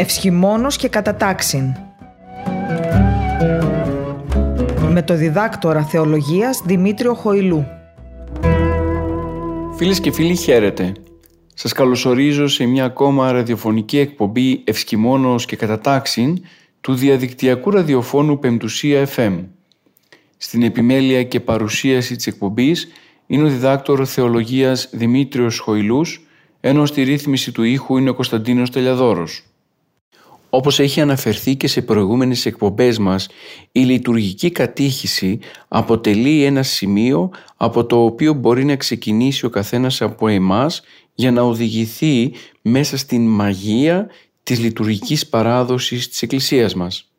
Ευσχημόνος και κατατάξιν. Με το διδάκτορα θεολογίας Δημήτριο Χοηλού. Φίλες και φίλοι χαίρετε. Σας καλωσορίζω σε μια ακόμα ραδιοφωνική εκπομπή Ευσκημόνος και κατατάξιν του διαδικτυακού ραδιοφώνου Πεμπτουσία FM. Στην επιμέλεια και παρουσίαση της εκπομπής είναι ο διδάκτορ θεολογίας Δημήτριος Χοηλούς, ενώ στη ρύθμιση του ήχου είναι ο Κωνσταντίνος Τελιαδόρος. Όπως έχει αναφερθεί και σε προηγούμενες εκπομπές μας, η λειτουργική κατήχηση αποτελεί ένα σημείο από το οποίο μπορεί να ξεκινήσει ο καθένας από εμάς για να οδηγηθεί μέσα στην μαγεία της λειτουργικής παράδοσης της Εκκλησίας μας.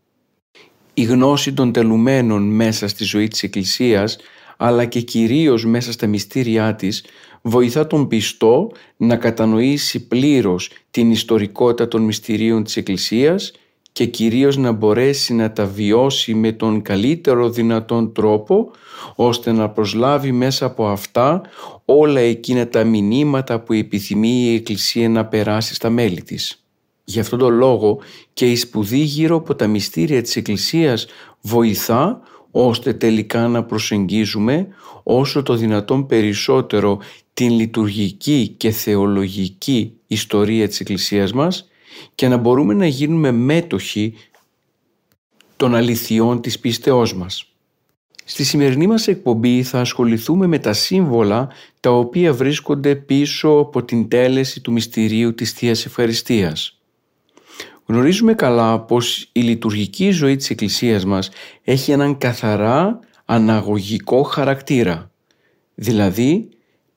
Η γνώση των τελουμένων μέσα στη ζωή της Εκκλησίας αλλά και κυρίως μέσα στα μυστήριά της βοηθά τον πιστό να κατανοήσει πλήρως την ιστορικότητα των μυστηρίων της Εκκλησίας και κυρίως να μπορέσει να τα βιώσει με τον καλύτερο δυνατόν τρόπο ώστε να προσλάβει μέσα από αυτά όλα εκείνα τα μηνύματα που επιθυμεί η Εκκλησία να περάσει στα μέλη της. Γι' αυτόν τον λόγο και η σπουδή γύρω από τα μυστήρια της Εκκλησίας βοηθά ώστε τελικά να προσεγγίζουμε όσο το δυνατόν περισσότερο την λειτουργική και θεολογική ιστορία της Εκκλησίας μας και να μπορούμε να γίνουμε μέτοχοι των αληθιών της πίστεώς μας. Στη σημερινή μας εκπομπή θα ασχοληθούμε με τα σύμβολα τα οποία βρίσκονται πίσω από την τέλεση του μυστηρίου της Θείας Ευχαριστίας. Γνωρίζουμε καλά πως η λειτουργική ζωή της Εκκλησίας μας έχει έναν καθαρά αναγωγικό χαρακτήρα. Δηλαδή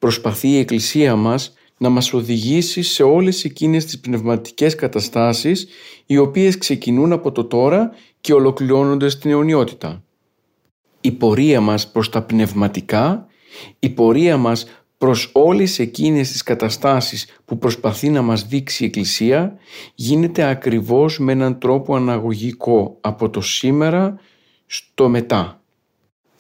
προσπαθεί η Εκκλησία μας να μας οδηγήσει σε όλες εκείνες τις πνευματικές καταστάσεις οι οποίες ξεκινούν από το τώρα και ολοκληρώνονται στην αιωνιότητα. Η πορεία μας προς τα πνευματικά, η πορεία μας προς όλες εκείνες τις καταστάσεις που προσπαθεί να μας δείξει η Εκκλησία γίνεται ακριβώς με έναν τρόπο αναγωγικό από το σήμερα στο μετά.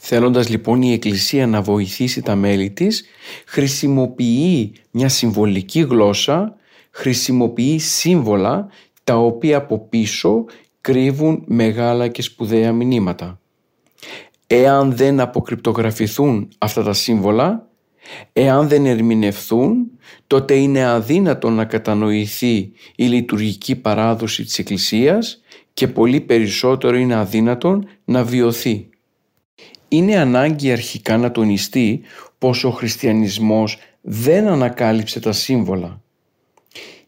Θέλοντας λοιπόν η Εκκλησία να βοηθήσει τα μέλη της, χρησιμοποιεί μια συμβολική γλώσσα, χρησιμοποιεί σύμβολα τα οποία από πίσω κρύβουν μεγάλα και σπουδαία μηνύματα. Εάν δεν αποκρυπτογραφηθούν αυτά τα σύμβολα, Εάν δεν ερμηνευθούν, τότε είναι αδύνατο να κατανοηθεί η λειτουργική παράδοση της Εκκλησίας και πολύ περισσότερο είναι αδύνατον να βιωθεί. Είναι ανάγκη αρχικά να τονιστεί πως ο χριστιανισμός δεν ανακάλυψε τα σύμβολα.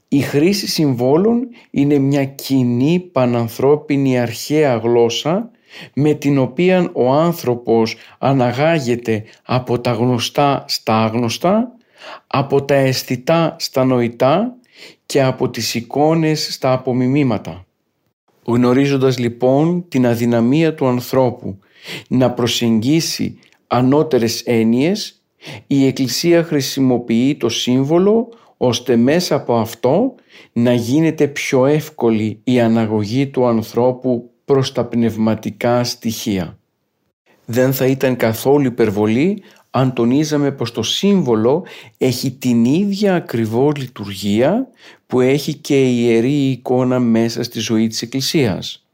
Η χρήση συμβόλων είναι μια κοινή πανανθρώπινη αρχαία γλώσσα με την οποία ο άνθρωπος αναγάγεται από τα γνωστά στα άγνωστα, από τα αισθητά στα νοητά και από τις εικόνες στα απομιμήματα. Γνωρίζοντας λοιπόν την αδυναμία του ανθρώπου να προσεγγίσει ανώτερες έννοιες, η Εκκλησία χρησιμοποιεί το σύμβολο ώστε μέσα από αυτό να γίνεται πιο εύκολη η αναγωγή του ανθρώπου προς τα πνευματικά στοιχεία. Δεν θα ήταν καθόλου υπερβολή αν τονίζαμε πως το σύμβολο έχει την ίδια ακριβώς λειτουργία που έχει και η ιερή εικόνα μέσα στη ζωή της Εκκλησίας.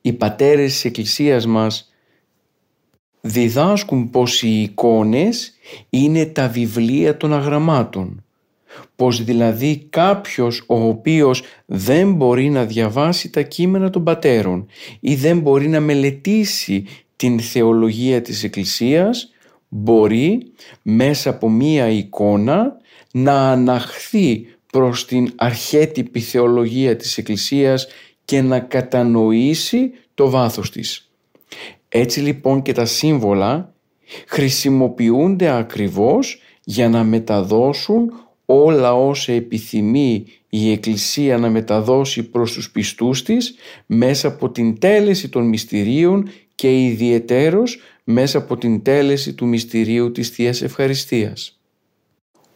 Οι πατέρες της Εκκλησίας μας διδάσκουν πως οι εικόνες είναι τα βιβλία των αγραμμάτων πως δηλαδή κάποιος ο οποίος δεν μπορεί να διαβάσει τα κείμενα των πατέρων ή δεν μπορεί να μελετήσει την θεολογία της Εκκλησίας μπορεί μέσα από μία εικόνα να αναχθεί προς την αρχέτυπη θεολογία της Εκκλησίας και να κατανοήσει το βάθος της. Έτσι λοιπόν και τα σύμβολα χρησιμοποιούνται ακριβώς για να μεταδώσουν όλα όσα επιθυμεί η Εκκλησία να μεταδώσει προς τους πιστούς της μέσα από την τέλεση των μυστηρίων και ιδιαιτέρως μέσα από την τέλεση του μυστηρίου της Θείας Ευχαριστίας.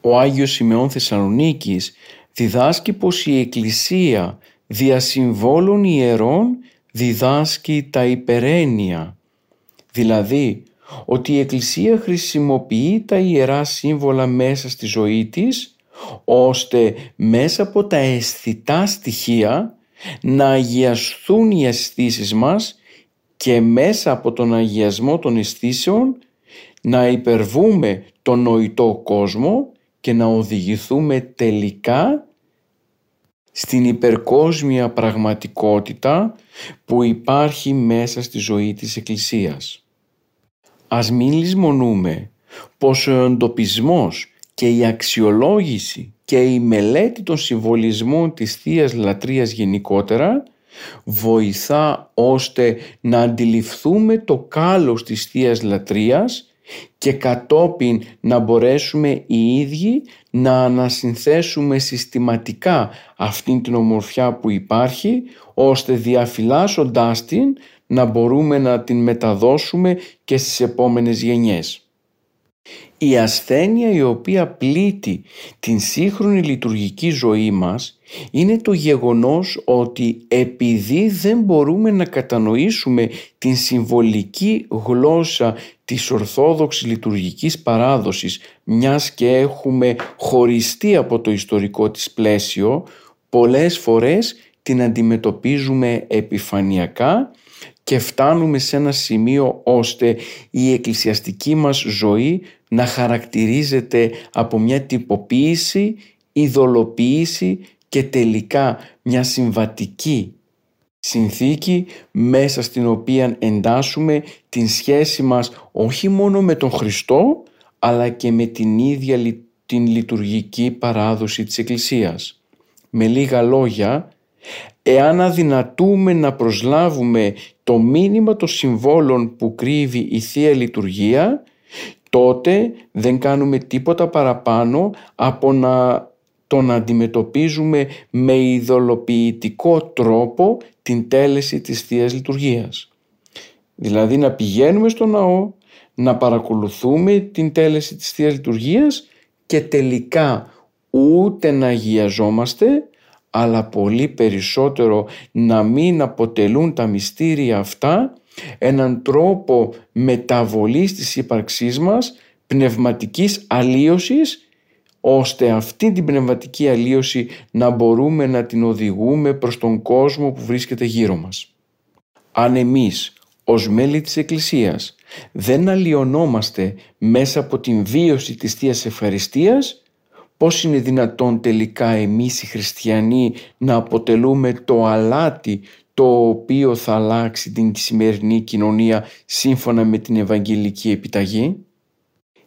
Ο Άγιος Σημεών Θεσσαλονίκης διδάσκει πως η Εκκλησία δια συμβόλων ιερών διδάσκει τα υπερένεια, δηλαδή ότι η Εκκλησία χρησιμοποιεί τα ιερά σύμβολα μέσα στη ζωή της ώστε μέσα από τα αισθητά στοιχεία να αγιαστούν οι αισθήσεις μας και μέσα από τον αγιασμό των αισθήσεων να υπερβούμε τον νοητό κόσμο και να οδηγηθούμε τελικά στην υπερκόσμια πραγματικότητα που υπάρχει μέσα στη ζωή της Εκκλησίας. Ας μην λησμονούμε πως ο εντοπισμός και η αξιολόγηση και η μελέτη των συμβολισμών της Θείας Λατρείας γενικότερα βοηθά ώστε να αντιληφθούμε το κάλος της Θείας Λατρείας και κατόπιν να μπορέσουμε οι ίδιοι να ανασυνθέσουμε συστηματικά αυτήν την ομορφιά που υπάρχει ώστε διαφυλάσσοντάς την να μπορούμε να την μεταδώσουμε και στις επόμενες γενιές. Η ασθένεια η οποία πλήττει την σύγχρονη λειτουργική ζωή μας είναι το γεγονός ότι επειδή δεν μπορούμε να κατανοήσουμε την συμβολική γλώσσα της ορθόδοξης λειτουργικής παράδοσης μιας και έχουμε χωριστεί από το ιστορικό της πλαίσιο, πολλές φορές την αντιμετωπίζουμε επιφανειακά και φτάνουμε σε ένα σημείο ώστε η εκκλησιαστική μας ζωή να χαρακτηρίζεται από μια τυποποίηση, ειδωλοποίηση και τελικά μια συμβατική συνθήκη μέσα στην οποία εντάσσουμε την σχέση μας όχι μόνο με τον Χριστό αλλά και με την ίδια την λειτουργική παράδοση της Εκκλησίας. Με λίγα λόγια, εάν αδυνατούμε να προσλάβουμε το μήνυμα των συμβόλων που κρύβει η Θεία Λειτουργία, τότε δεν κάνουμε τίποτα παραπάνω από να τον αντιμετωπίζουμε με ειδωλοποιητικό τρόπο την τέλεση της Θείας Λειτουργίας. Δηλαδή να πηγαίνουμε στο ναό, να παρακολουθούμε την τέλεση της Θείας Λειτουργίας και τελικά ούτε να αγιαζόμαστε αλλά πολύ περισσότερο να μην αποτελούν τα μυστήρια αυτά έναν τρόπο μεταβολής της ύπαρξής μας πνευματικής αλλίωσης ώστε αυτή την πνευματική αλλίωση να μπορούμε να την οδηγούμε προς τον κόσμο που βρίσκεται γύρω μας. Αν εμείς ως μέλη της Εκκλησίας δεν αλλοιωνόμαστε μέσα από την βίωση της Θείας Ευχαριστίας, πώς είναι δυνατόν τελικά εμείς οι χριστιανοί να αποτελούμε το αλάτι το οποίο θα αλλάξει την σημερινή κοινωνία σύμφωνα με την Ευαγγελική Επιταγή;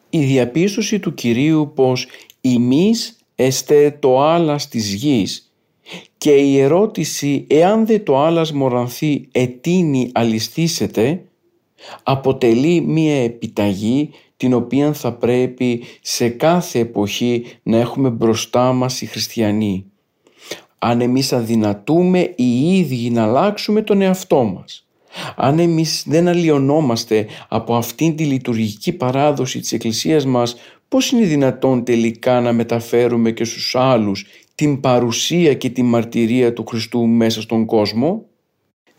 Η διαπίστωση του Κυρίου πως «Ημείς εστε το άλας της γης» και η ερώτηση «Εάν δε το άλας μορανθεί ετίνη αλιστήσετε» αποτελεί μία επιταγή την οποία θα πρέπει σε κάθε εποχή να έχουμε μπροστά μας οι χριστιανοί. Αν εμείς αδυνατούμε οι ίδιοι να αλλάξουμε τον εαυτό μας, αν εμείς δεν αλλοιωνόμαστε από αυτήν τη λειτουργική παράδοση της Εκκλησίας μας, πώς είναι δυνατόν τελικά να μεταφέρουμε και στους άλλους την παρουσία και τη μαρτυρία του Χριστού μέσα στον κόσμο;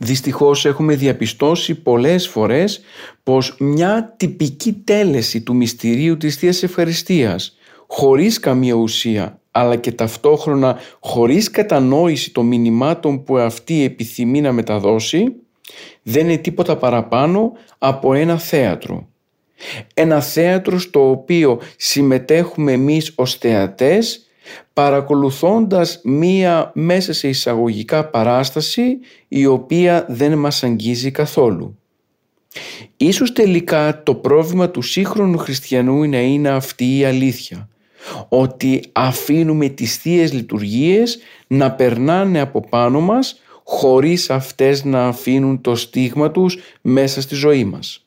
Δυστυχώς έχουμε διαπιστώσει πολλές φορές πως μια τυπική τέλεση του μυστηρίου της Θείας Ευχαριστίας χωρίς καμία ουσία αλλά και ταυτόχρονα χωρίς κατανόηση των μηνυμάτων που αυτή επιθυμεί να μεταδώσει δεν είναι τίποτα παραπάνω από ένα θέατρο. Ένα θέατρο στο οποίο συμμετέχουμε εμείς ως θεατές παρακολουθώντας μία μέσα σε εισαγωγικά παράσταση η οποία δεν μας αγγίζει καθόλου. Ίσως τελικά το πρόβλημα του σύγχρονου χριστιανού να είναι αυτή η αλήθεια ότι αφήνουμε τις θεία λειτουργίες να περνάνε από πάνω μας χωρίς αυτές να αφήνουν το στίγμα τους μέσα στη ζωή μας.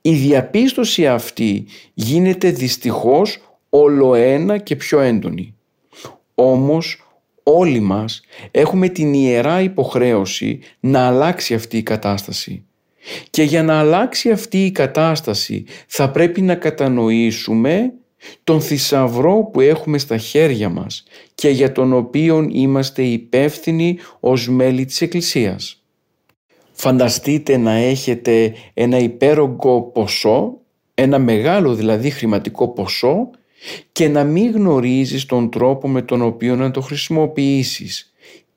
Η διαπίστωση αυτή γίνεται δυστυχώς όλο ένα και πιο έντονη. Όμως όλοι μας έχουμε την ιερά υποχρέωση να αλλάξει αυτή η κατάσταση. Και για να αλλάξει αυτή η κατάσταση θα πρέπει να κατανοήσουμε τον θησαυρό που έχουμε στα χέρια μας και για τον οποίο είμαστε υπεύθυνοι ως μέλη της Εκκλησίας. Φανταστείτε να έχετε ένα υπέρογκο ποσό, ένα μεγάλο δηλαδή χρηματικό ποσό και να μην γνωρίζεις τον τρόπο με τον οποίο να το χρησιμοποιήσεις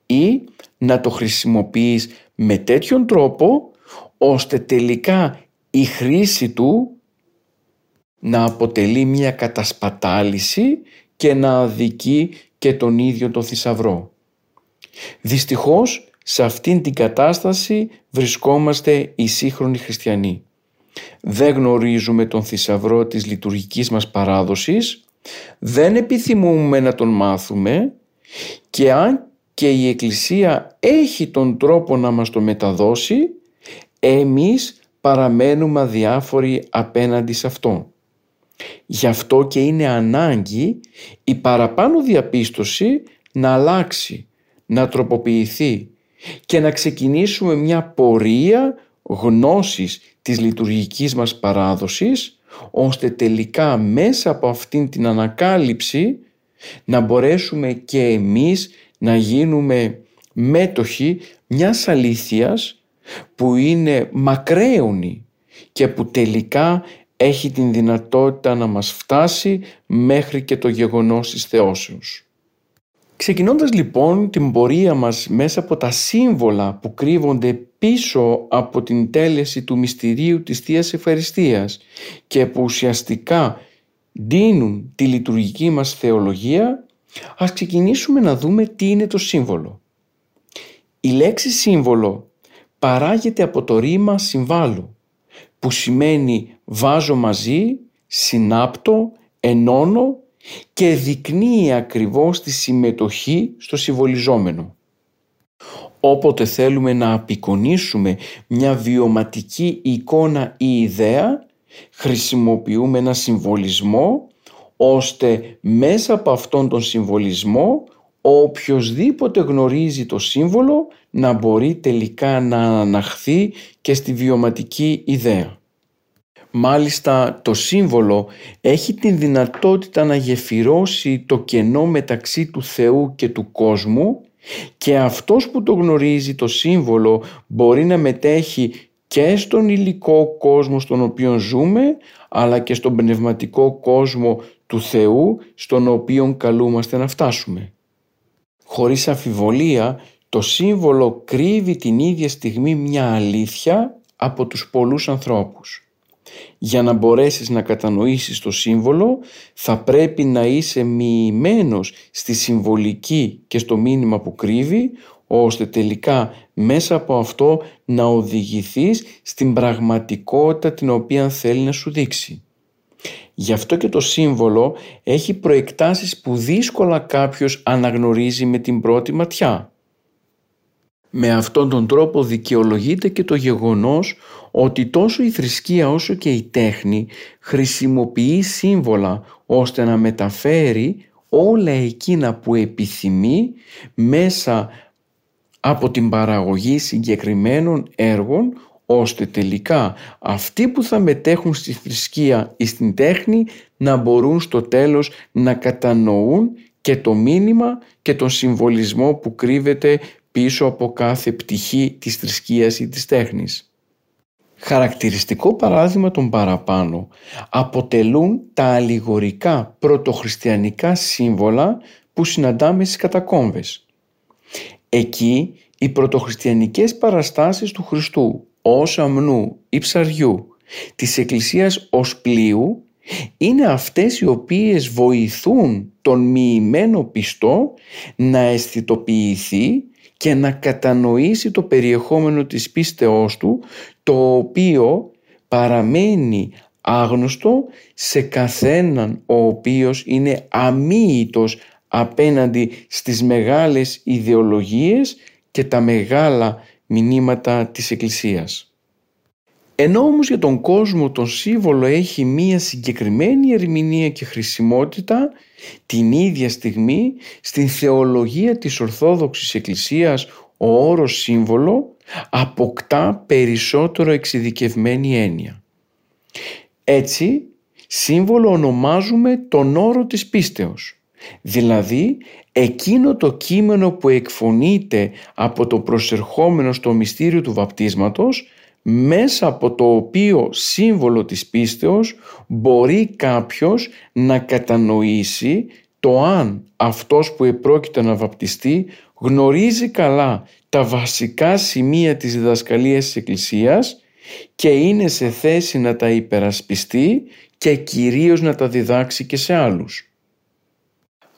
ή να το χρησιμοποιείς με τέτοιον τρόπο ώστε τελικά η χρήση του να αποτελεί μια κατασπατάληση και να αδικεί και τον ίδιο τον θησαυρό. Δυστυχώς σε αυτήν την κατάσταση βρισκόμαστε οι σύγχρονοι χριστιανοί. Δεν γνωρίζουμε τον θησαυρό της λειτουργικής μας παράδοσης, δεν επιθυμούμε να τον μάθουμε και αν και η Εκκλησία έχει τον τρόπο να μας το μεταδώσει, εμείς παραμένουμε αδιάφοροι απέναντι σε αυτό. Γι' αυτό και είναι ανάγκη η παραπάνω διαπίστωση να αλλάξει, να τροποποιηθεί και να ξεκινήσουμε μια πορεία γνώσης της λειτουργικής μας παράδοσης ώστε τελικά μέσα από αυτήν την ανακάλυψη να μπορέσουμε και εμείς να γίνουμε μέτοχοι μιας αλήθειας που είναι μακραίωνη και που τελικά έχει την δυνατότητα να μας φτάσει μέχρι και το γεγονός της θεώσεως. Ξεκινώντας λοιπόν την πορεία μας μέσα από τα σύμβολα που κρύβονται πίσω από την τέλεση του μυστηρίου της Θείας Ευχαριστίας και που ουσιαστικά δίνουν τη λειτουργική μας θεολογία, ας ξεκινήσουμε να δούμε τι είναι το σύμβολο. Η λέξη σύμβολο παράγεται από το ρήμα συμβάλλου που σημαίνει βάζω μαζί, συνάπτω, ενώνω και δεικνύει ακριβώς τη συμμετοχή στο συμβολιζόμενο. Όποτε θέλουμε να απεικονίσουμε μια βιωματική εικόνα ή ιδέα, χρησιμοποιούμε ένα συμβολισμό, ώστε μέσα από αυτόν τον συμβολισμό ο οποιοδήποτε γνωρίζει το σύμβολο να μπορεί τελικά να αναχθεί και στη βιωματική ιδέα. Μάλιστα το σύμβολο έχει την δυνατότητα να γεφυρώσει το κενό μεταξύ του Θεού και του κόσμου και αυτός που το γνωρίζει το σύμβολο μπορεί να μετέχει και στον υλικό κόσμο στον οποίο ζούμε αλλά και στον πνευματικό κόσμο του Θεού στον οποίο καλούμαστε να φτάσουμε. Χωρίς αμφιβολία το σύμβολο κρύβει την ίδια στιγμή μια αλήθεια από τους πολλούς ανθρώπους. Για να μπορέσεις να κατανοήσεις το σύμβολο θα πρέπει να είσαι μοιημένος στη συμβολική και στο μήνυμα που κρύβει ώστε τελικά μέσα από αυτό να οδηγηθείς στην πραγματικότητα την οποία θέλει να σου δείξει. Γι' αυτό και το σύμβολο έχει προεκτάσεις που δύσκολα κάποιος αναγνωρίζει με την πρώτη ματιά. Με αυτόν τον τρόπο δικαιολογείται και το γεγονός ότι τόσο η θρησκεία όσο και η τέχνη χρησιμοποιεί σύμβολα ώστε να μεταφέρει όλα εκείνα που επιθυμεί μέσα από την παραγωγή συγκεκριμένων έργων ώστε τελικά αυτοί που θα μετέχουν στη θρησκεία ή στην τέχνη να μπορούν στο τέλος να κατανοούν και το μήνυμα και τον συμβολισμό που κρύβεται πίσω από κάθε πτυχή της θρησκείας ή της τέχνης. Χαρακτηριστικό παράδειγμα των παραπάνω αποτελούν τα αλληγορικά πρωτοχριστιανικά σύμβολα που συναντάμε στις κατακόμβες. Εκεί οι πρωτοχριστιανικές παραστάσεις του Χριστού ως αμνού ή ψαριού της Εκκλησίας ως πλοίου είναι αυτές οι οποίες βοηθούν τον μοιημένο πιστό να αισθητοποιηθεί και να κατανοήσει το περιεχόμενο της πίστεώς του το οποίο παραμένει άγνωστο σε καθέναν ο οποίος είναι αμύητος απέναντι στις μεγάλες ιδεολογίες και τα μεγάλα μηνύματα της Εκκλησίας. Ενώ όμως για τον κόσμο τον σύμβολο έχει μία συγκεκριμένη ερμηνεία και χρησιμότητα, την ίδια στιγμή στην θεολογία της Ορθόδοξης Εκκλησίας ο όρος σύμβολο αποκτά περισσότερο εξειδικευμένη έννοια. Έτσι, σύμβολο ονομάζουμε τον όρο της πίστεως, δηλαδή εκείνο το κείμενο που εκφωνείται από το προσερχόμενο στο μυστήριο του βαπτίσματος μέσα από το οποίο σύμβολο της πίστεως μπορεί κάποιος να κατανοήσει το αν αυτός που επρόκειτο να βαπτιστεί γνωρίζει καλά τα βασικά σημεία της διδασκαλίας της Εκκλησίας και είναι σε θέση να τα υπερασπιστεί και κυρίως να τα διδάξει και σε άλλους.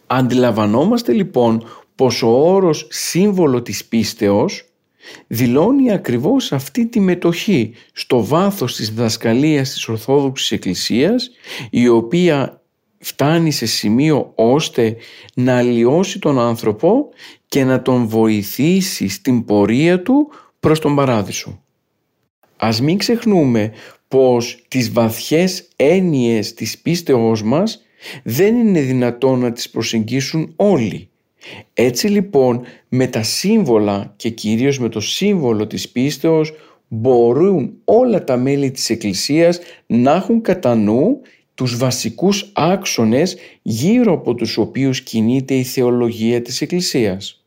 Αντιλαμβανόμαστε λοιπόν πως ο όρος σύμβολο της πίστεως δηλώνει ακριβώς αυτή τη μετοχή στο βάθος της διδασκαλίας της Ορθόδοξης Εκκλησίας η οποία φτάνει σε σημείο ώστε να αλλοιώσει τον άνθρωπο και να τον βοηθήσει στην πορεία του προς τον Παράδεισο. Ας μην ξεχνούμε πως τις βαθιές έννοιες της πίστεώς μας δεν είναι δυνατόν να τις προσεγγίσουν όλοι. Έτσι λοιπόν με τα σύμβολα και κυρίως με το σύμβολο της πίστεως μπορούν όλα τα μέλη της Εκκλησίας να έχουν κατά νου τους βασικούς άξονες γύρω από τους οποίους κινείται η θεολογία της Εκκλησίας.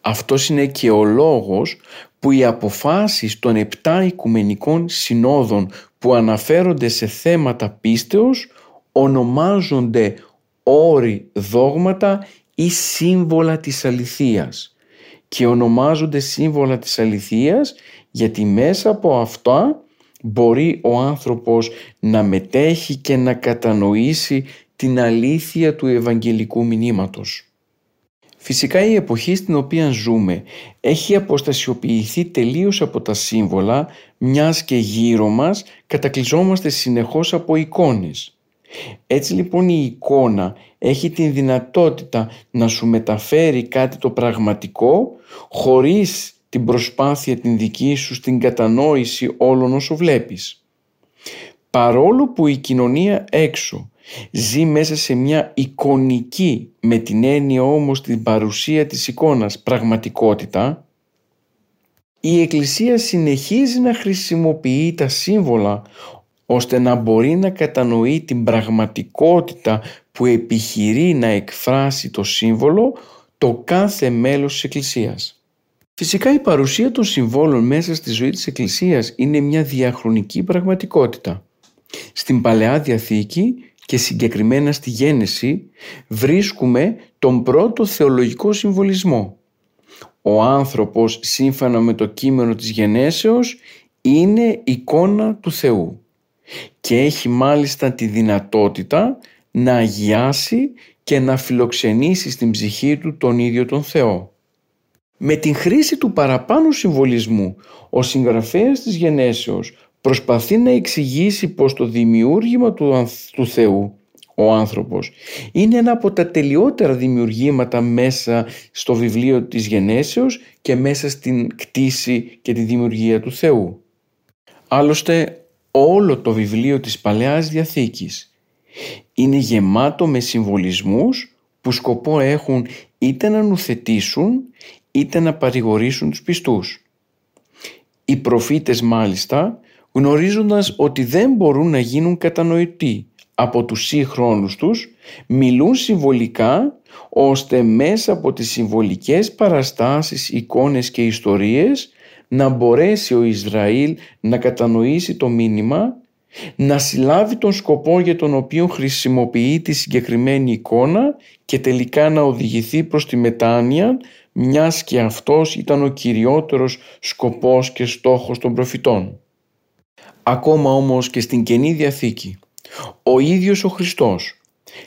Αυτός είναι και ο λόγος που οι αποφάσεις των επτά οικουμενικών συνόδων που αναφέρονται σε θέματα πίστεως ονομάζονται όροι δόγματα ή σύμβολα της αληθείας και ονομάζονται σύμβολα της αληθείας γιατί μέσα από αυτά μπορεί ο άνθρωπος να μετέχει και να κατανοήσει την αλήθεια του Ευαγγελικού μηνύματος. Φυσικά η εποχή στην οποία ζούμε έχει αποστασιοποιηθεί τελείως από τα σύμβολα μιας και γύρω μας κατακλυζόμαστε συνεχώς από εικόνες. Έτσι λοιπόν η εικόνα έχει την δυνατότητα να σου μεταφέρει κάτι το πραγματικό χωρίς την προσπάθεια την δική σου στην κατανόηση όλων όσο βλέπεις. Παρόλο που η κοινωνία έξω ζει μέσα σε μια εικονική με την έννοια όμως την παρουσία της εικόνας πραγματικότητα η Εκκλησία συνεχίζει να χρησιμοποιεί τα σύμβολα ώστε να μπορεί να κατανοεί την πραγματικότητα που επιχειρεί να εκφράσει το σύμβολο το κάθε μέλος της Εκκλησίας. Φυσικά η παρουσία των συμβόλων μέσα στη ζωή της Εκκλησίας είναι μια διαχρονική πραγματικότητα. Στην Παλαιά Διαθήκη και συγκεκριμένα στη Γένεση βρίσκουμε τον πρώτο θεολογικό συμβολισμό. Ο άνθρωπος σύμφωνα με το κείμενο της γενέσεως είναι εικόνα του Θεού και έχει μάλιστα τη δυνατότητα να αγιάσει και να φιλοξενήσει στην ψυχή του τον ίδιο τον Θεό. Με την χρήση του παραπάνω συμβολισμού, ο συγγραφέας της γενέσεως προσπαθεί να εξηγήσει πως το δημιούργημα του, του Θεού, ο άνθρωπος, είναι ένα από τα τελειότερα δημιουργήματα μέσα στο βιβλίο της γενέσεως και μέσα στην κτήση και τη δημιουργία του Θεού. Άλλωστε όλο το βιβλίο της Παλαιάς Διαθήκης είναι γεμάτο με συμβολισμούς που σκοπό έχουν είτε να νουθετήσουν είτε να παρηγορήσουν τους πιστούς. Οι προφήτες μάλιστα γνωρίζοντας ότι δεν μπορούν να γίνουν κατανοητοί από τους σύγχρονους τους, μιλούν συμβολικά ώστε μέσα από τις συμβολικές παραστάσεις, εικόνες και ιστορίες να μπορέσει ο Ισραήλ να κατανοήσει το μήνυμα, να συλλάβει τον σκοπό για τον οποίο χρησιμοποιεί τη συγκεκριμένη εικόνα και τελικά να οδηγηθεί προς τη μετάνοια μιας και αυτός ήταν ο κυριότερος σκοπός και στόχος των προφητών. Ακόμα όμως και στην Καινή Διαθήκη, ο ίδιος ο Χριστός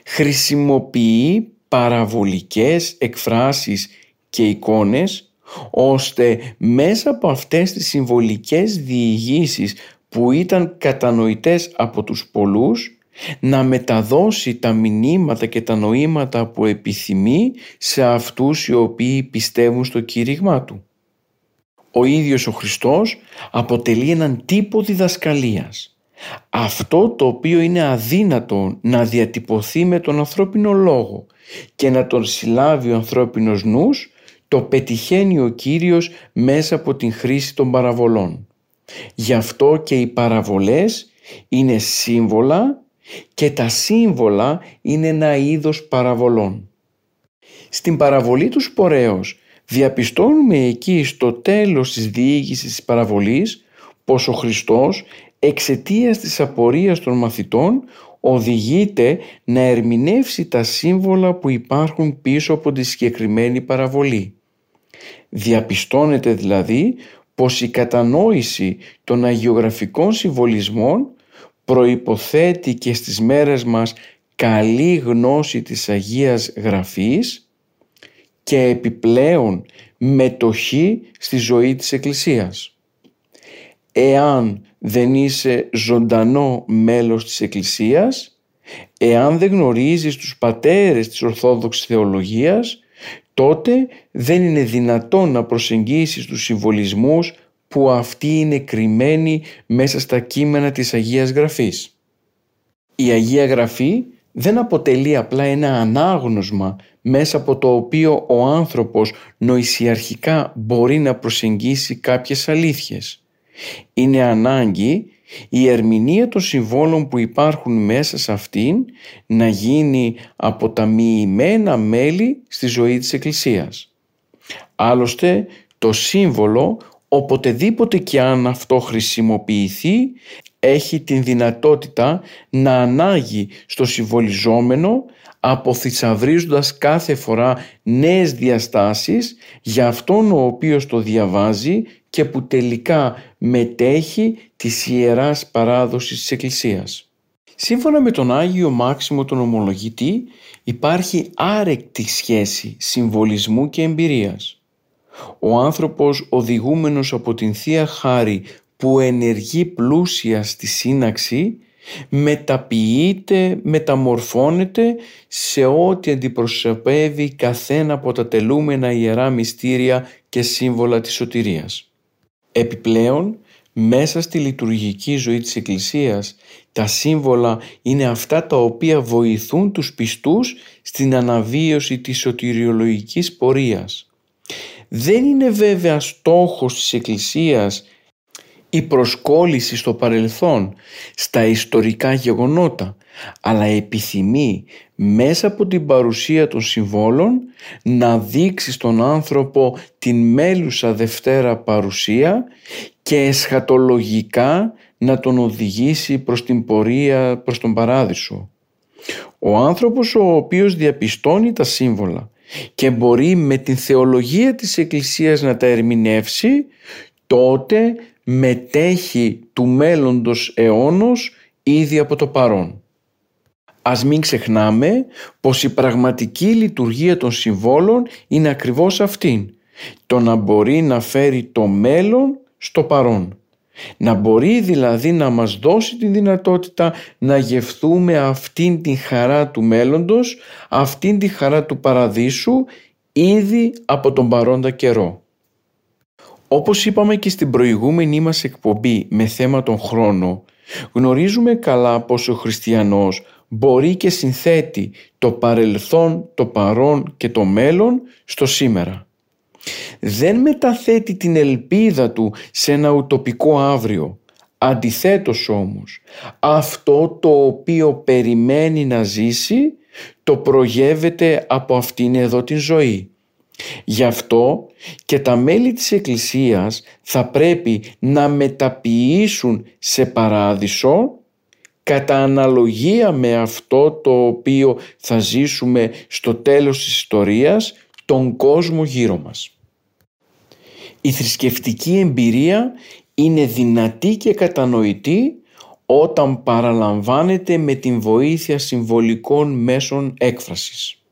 χρησιμοποιεί παραβολικές εκφράσεις και εικόνες ώστε μέσα από αυτές τις συμβολικές διηγήσεις που ήταν κατανοητές από τους πολλούς να μεταδώσει τα μηνύματα και τα νοήματα που επιθυμεί σε αυτούς οι οποίοι πιστεύουν στο κήρυγμά του. Ο ίδιος ο Χριστός αποτελεί έναν τύπο διδασκαλίας. Αυτό το οποίο είναι αδύνατο να διατυπωθεί με τον ανθρώπινο λόγο και να τον συλλάβει ο ανθρώπινος νους, το πετυχαίνει ο Κύριος μέσα από την χρήση των παραβολών. Γι' αυτό και οι παραβολές είναι σύμβολα και τα σύμβολα είναι ένα είδος παραβολών. Στην παραβολή του σπορέως διαπιστώνουμε εκεί στο τέλος της διήγησης της παραβολής πως ο Χριστός εξαιτίας της απορίας των μαθητών οδηγείται να ερμηνεύσει τα σύμβολα που υπάρχουν πίσω από τη συγκεκριμένη παραβολή. Διαπιστώνεται δηλαδή πως η κατανόηση των αγιογραφικών συμβολισμών προϋποθέτει και στις μέρες μας καλή γνώση της Αγίας Γραφής και επιπλέον μετοχή στη ζωή της Εκκλησίας. Εάν δεν είσαι ζωντανό μέλος της Εκκλησίας, εάν δεν γνωρίζεις τους πατέρες της Ορθόδοξης Θεολογίας, τότε δεν είναι δυνατόν να προσεγγίσεις τους συμβολισμούς που αυτοί είναι κρυμμένοι μέσα στα κείμενα της Αγίας Γραφής. Η Αγία Γραφή δεν αποτελεί απλά ένα ανάγνωσμα μέσα από το οποίο ο άνθρωπος νοησιαρχικά μπορεί να προσεγγίσει κάποιες αλήθειες. Είναι ανάγκη η ερμηνεία των συμβόλων που υπάρχουν μέσα σε αυτήν να γίνει από τα μοιημένα μέλη στη ζωή της Εκκλησίας. Άλλωστε το σύμβολο οποτεδήποτε και αν αυτό χρησιμοποιηθεί έχει την δυνατότητα να ανάγει στο συμβολιζόμενο αποθυσαυρίζοντας κάθε φορά νέες διαστάσεις για αυτόν ο οποίος το διαβάζει και που τελικά μετέχει της Ιεράς Παράδοσης της Εκκλησίας. Σύμφωνα με τον Άγιο Μάξιμο τον Ομολογητή υπάρχει άρεκτη σχέση συμβολισμού και εμπειρίας. Ο άνθρωπος οδηγούμενος από την Θεία Χάρη που ενεργεί πλούσια στη σύναξη μεταποιείται, μεταμορφώνεται σε ό,τι αντιπροσωπεύει καθένα από τα τελούμενα ιερά μυστήρια και σύμβολα της σωτηρίας. Επιπλέον, μέσα στη λειτουργική ζωή της Εκκλησίας, τα σύμβολα είναι αυτά τα οποία βοηθούν τους πιστούς στην αναβίωση της σωτηριολογικής πορείας. Δεν είναι βέβαια στόχος της Εκκλησίας η προσκόλληση στο παρελθόν, στα ιστορικά γεγονότα, αλλά επιθυμεί μέσα από την παρουσία των συμβόλων να δείξει στον άνθρωπο την μέλουσα Δευτέρα παρουσία και εσχατολογικά να τον οδηγήσει προς την πορεία προς τον Παράδεισο. Ο άνθρωπος ο οποίος διαπιστώνει τα σύμβολα και μπορεί με την θεολογία της Εκκλησίας να τα ερμηνεύσει, τότε μετέχει του μέλλοντος αιώνος ήδη από το παρόν. Ας μην ξεχνάμε πως η πραγματική λειτουργία των συμβόλων είναι ακριβώς αυτήν, το να μπορεί να φέρει το μέλλον στο παρόν. Να μπορεί δηλαδή να μας δώσει τη δυνατότητα να γευθούμε αυτήν την χαρά του μέλλοντος, αυτήν τη χαρά του παραδείσου ήδη από τον παρόντα καιρό. Όπως είπαμε και στην προηγούμενη μας εκπομπή με θέμα τον χρόνο, γνωρίζουμε καλά πως ο χριστιανός μπορεί και συνθέτει το παρελθόν, το παρόν και το μέλλον στο σήμερα. Δεν μεταθέτει την ελπίδα του σε ένα ουτοπικό αύριο. Αντιθέτως όμως, αυτό το οποίο περιμένει να ζήσει, το προγεύεται από αυτήν εδώ την ζωή. Γι' αυτό και τα μέλη της Εκκλησίας θα πρέπει να μεταποιήσουν σε παράδεισο κατά αναλογία με αυτό το οποίο θα ζήσουμε στο τέλος της ιστορίας τον κόσμο γύρω μας. Η θρησκευτική εμπειρία είναι δυνατή και κατανοητή όταν παραλαμβάνεται με την βοήθεια συμβολικών μέσων έκφρασης.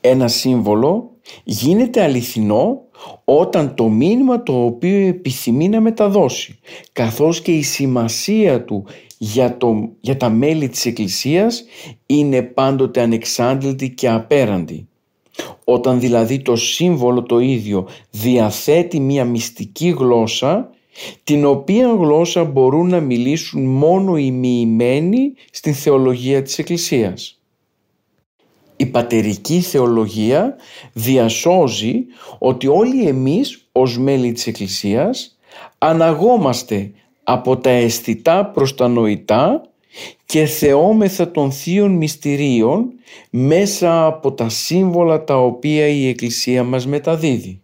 Ένα σύμβολο γίνεται αληθινό όταν το μήνυμα το οποίο επιθυμεί να μεταδώσει καθώς και η σημασία του για, το, για τα μέλη της Εκκλησίας είναι πάντοτε ανεξάντλητη και απέραντη. Όταν δηλαδή το σύμβολο το ίδιο διαθέτει μια μυστική γλώσσα την οποία γλώσσα μπορούν να μιλήσουν μόνο οι μοιημένοι στην θεολογία της Εκκλησίας. Η πατερική θεολογία διασώζει ότι όλοι εμείς ως μέλη της Εκκλησίας αναγόμαστε από τα αισθητά προς τα νοητά και θεόμεθα των θείων μυστηρίων μέσα από τα σύμβολα τα οποία η Εκκλησία μας μεταδίδει.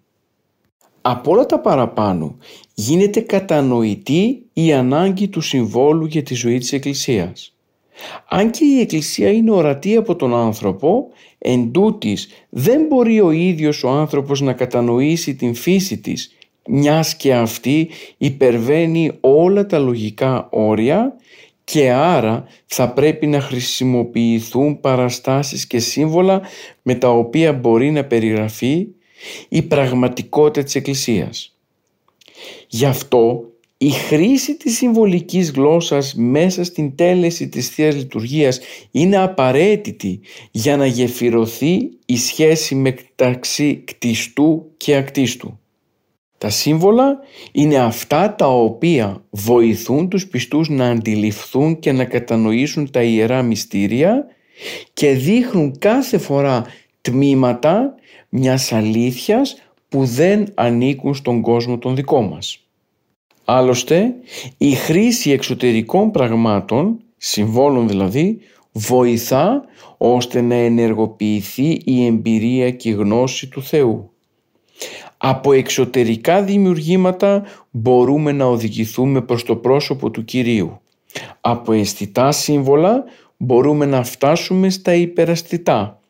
Από όλα τα παραπάνω γίνεται κατανοητή η ανάγκη του συμβόλου για τη ζωή της Εκκλησίας. Αν και η Εκκλησία είναι ορατή από τον άνθρωπο, Εν τούτης, δεν μπορεί ο ίδιος ο άνθρωπος να κατανοήσει την φύση της, μιας και αυτή υπερβαίνει όλα τα λογικά όρια και άρα θα πρέπει να χρησιμοποιηθούν παραστάσεις και σύμβολα με τα οποία μπορεί να περιγραφεί η πραγματικότητα της Εκκλησίας. Γι' αυτό η χρήση της συμβολικής γλώσσας μέσα στην τέλεση της Θείας Λειτουργίας είναι απαραίτητη για να γεφυρωθεί η σχέση μεταξύ κτιστού και ακτίστου. Τα σύμβολα είναι αυτά τα οποία βοηθούν τους πιστούς να αντιληφθούν και να κατανοήσουν τα ιερά μυστήρια και δείχνουν κάθε φορά τμήματα μιας αλήθειας που δεν ανήκουν στον κόσμο τον δικό μας. Άλλωστε, η χρήση εξωτερικών πραγμάτων, συμβόλων δηλαδή, βοηθά ώστε να ενεργοποιηθεί η εμπειρία και η γνώση του Θεού. Από εξωτερικά δημιουργήματα μπορούμε να οδηγηθούμε προς το πρόσωπο του Κυρίου. Από αισθητά σύμβολα μπορούμε να φτάσουμε στα υπεραστητά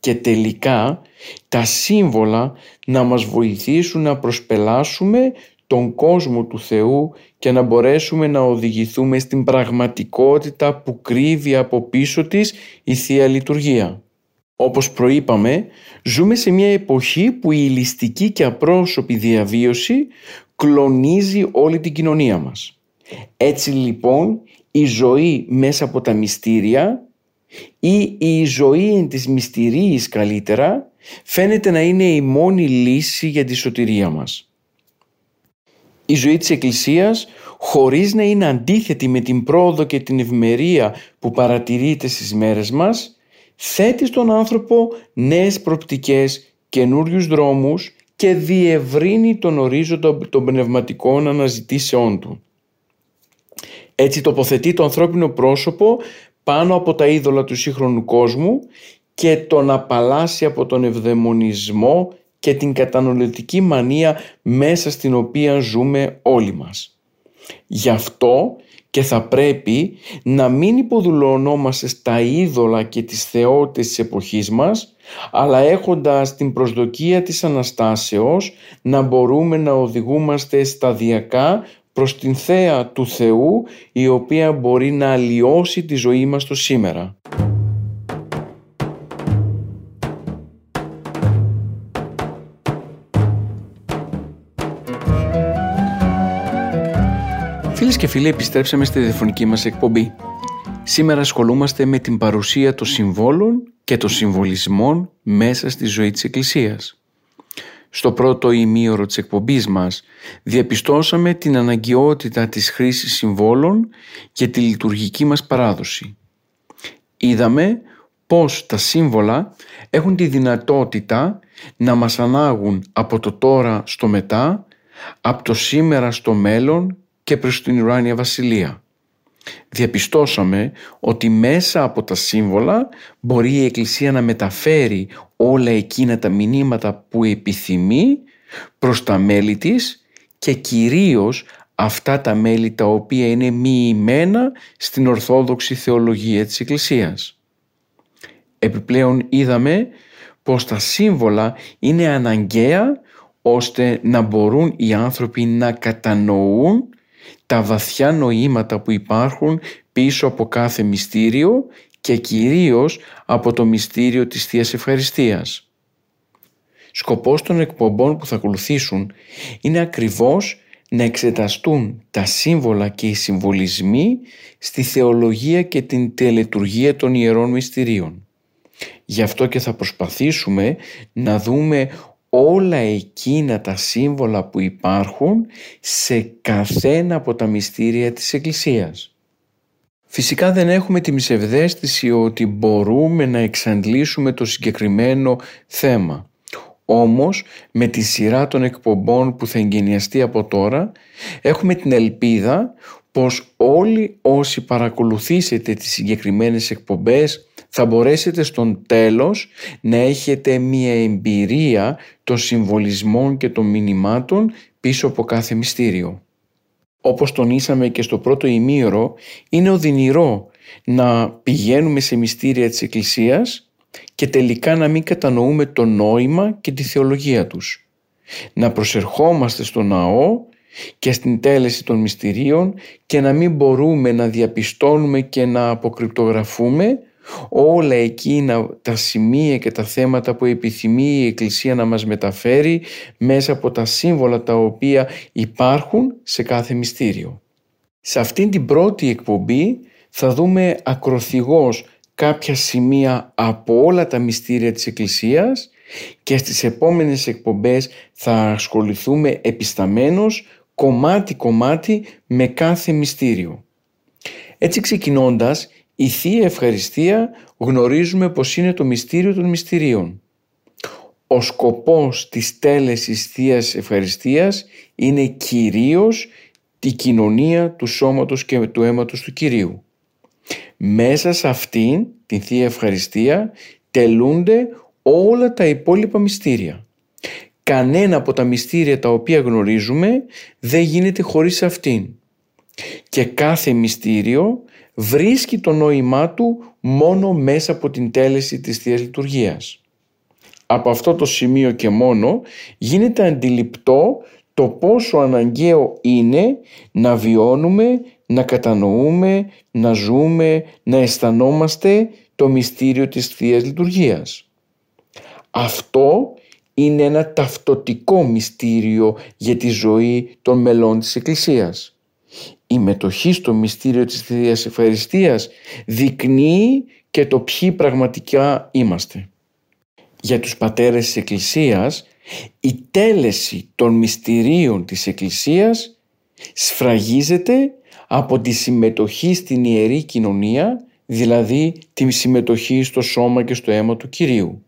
και τελικά τα σύμβολα να μας βοηθήσουν να προσπελάσουμε τον κόσμο του Θεού και να μπορέσουμε να οδηγηθούμε στην πραγματικότητα που κρύβει από πίσω της η Θεία Λειτουργία. Όπως προείπαμε, ζούμε σε μια εποχή που η ληστική και απρόσωπη διαβίωση κλονίζει όλη την κοινωνία μας. Έτσι λοιπόν η ζωή μέσα από τα μυστήρια ή η ζωή εν της μυστηρίης καλύτερα φαίνεται να είναι η μόνη λύση για τη σωτηρία μας. Η ζωή της Εκκλησίας χωρίς να είναι αντίθετη με την πρόοδο και την ευμερία που παρατηρείται στις μέρες μας θέτει στον άνθρωπο νέες προπτικές, καινούριους δρόμους και διευρύνει τον ορίζοντα των πνευματικών αναζητήσεών του. Έτσι τοποθετεί το ανθρώπινο πρόσωπο πάνω από τα είδωλα του σύγχρονου κόσμου και τον απαλλάσσει από τον ευδαιμονισμό και την κατανοητική μανία μέσα στην οποία ζούμε όλοι μας. Γι' αυτό και θα πρέπει να μην υποδουλωνόμαστε στα είδωλα και τις θεότητες της εποχής μας, αλλά έχοντας την προσδοκία της Αναστάσεως να μπορούμε να οδηγούμαστε σταδιακά προς την θέα του Θεού η οποία μπορεί να αλλοιώσει τη ζωή μας το σήμερα. Και φίλοι, επιστρέψαμε στη διαφωνική μας εκπομπή. Σήμερα ασχολούμαστε με την παρουσία των συμβόλων και των συμβολισμών μέσα στη ζωή της Εκκλησίας. Στο πρώτο ημίωρο της εκπομπής μας διαπιστώσαμε την αναγκαιότητα της χρήσης συμβόλων και τη λειτουργική μας παράδοση. Είδαμε πως τα σύμβολα έχουν τη δυνατότητα να μας ανάγουν από το τώρα στο μετά, από το σήμερα στο μέλλον και προς την ουράνια βασιλεία. Διαπιστώσαμε ότι μέσα από τα σύμβολα μπορεί η Εκκλησία να μεταφέρει όλα εκείνα τα μηνύματα που επιθυμεί προς τα μέλη της και κυρίως αυτά τα μέλη τα οποία είναι μοιημένα στην Ορθόδοξη Θεολογία της Εκκλησίας. Επιπλέον είδαμε πως τα σύμβολα είναι αναγκαία ώστε να μπορούν οι άνθρωποι να κατανοούν τα βαθιά νοήματα που υπάρχουν πίσω από κάθε μυστήριο και κυρίως από το μυστήριο της Θείας Ευχαριστίας. Σκοπός των εκπομπών που θα ακολουθήσουν είναι ακριβώς να εξεταστούν τα σύμβολα και οι συμβολισμοί στη θεολογία και την τελετουργία των Ιερών Μυστηρίων. Γι' αυτό και θα προσπαθήσουμε να δούμε όλα εκείνα τα σύμβολα που υπάρχουν σε καθένα από τα μυστήρια της Εκκλησίας. Φυσικά δεν έχουμε τη ψευδέστηση ότι μπορούμε να εξαντλήσουμε το συγκεκριμένο θέμα. Όμως με τη σειρά των εκπομπών που θα εγκαινιαστεί από τώρα έχουμε την ελπίδα πως όλοι όσοι παρακολουθήσετε τις συγκεκριμένες εκπομπές θα μπορέσετε στον τέλος να έχετε μία εμπειρία των συμβολισμών και των μηνυμάτων πίσω από κάθε μυστήριο. Όπως τονίσαμε και στο πρώτο ημίωρο, είναι οδυνηρό να πηγαίνουμε σε μυστήρια της Εκκλησίας και τελικά να μην κατανοούμε το νόημα και τη θεολογία τους. Να προσερχόμαστε στο ναό και στην τέλεση των μυστηρίων και να μην μπορούμε να διαπιστώνουμε και να αποκρυπτογραφούμε όλα εκείνα τα σημεία και τα θέματα που επιθυμεί η Εκκλησία να μας μεταφέρει μέσα από τα σύμβολα τα οποία υπάρχουν σε κάθε μυστήριο. Σε αυτήν την πρώτη εκπομπή θα δούμε ακροθυγώς κάποια σημεία από όλα τα μυστήρια της Εκκλησίας και στις επόμενες εκπομπές θα ασχοληθούμε επισταμένως κομμάτι-κομμάτι με κάθε μυστήριο. Έτσι ξεκινώντας, η Θεία Ευχαριστία γνωρίζουμε πως είναι το μυστήριο των μυστηρίων. Ο σκοπός της τέλεσης Θείας Ευχαριστίας είναι κυρίως τη κοινωνία του σώματος και του αίματος του Κυρίου. Μέσα σε αυτήν την Θεία Ευχαριστία τελούνται όλα τα υπόλοιπα μυστήρια. Κανένα από τα μυστήρια τα οποία γνωρίζουμε δεν γίνεται χωρίς αυτήν. Και κάθε μυστήριο βρίσκει το νόημά του μόνο μέσα από την τέλεση της Θείας Λειτουργίας. Από αυτό το σημείο και μόνο γίνεται αντιληπτό το πόσο αναγκαίο είναι να βιώνουμε, να κατανοούμε, να ζούμε, να αισθανόμαστε το μυστήριο της Θείας Λειτουργίας. Αυτό είναι ένα ταυτοτικό μυστήριο για τη ζωή των μελών της Εκκλησίας. Η μετοχή στο μυστήριο της Θείας Ευχαριστίας δεικνύει και το ποιοι πραγματικά είμαστε. Για τους πατέρες της Εκκλησίας η τέλεση των μυστηρίων της Εκκλησίας σφραγίζεται από τη συμμετοχή στην Ιερή Κοινωνία, δηλαδή τη συμμετοχή στο σώμα και στο αίμα του Κυρίου.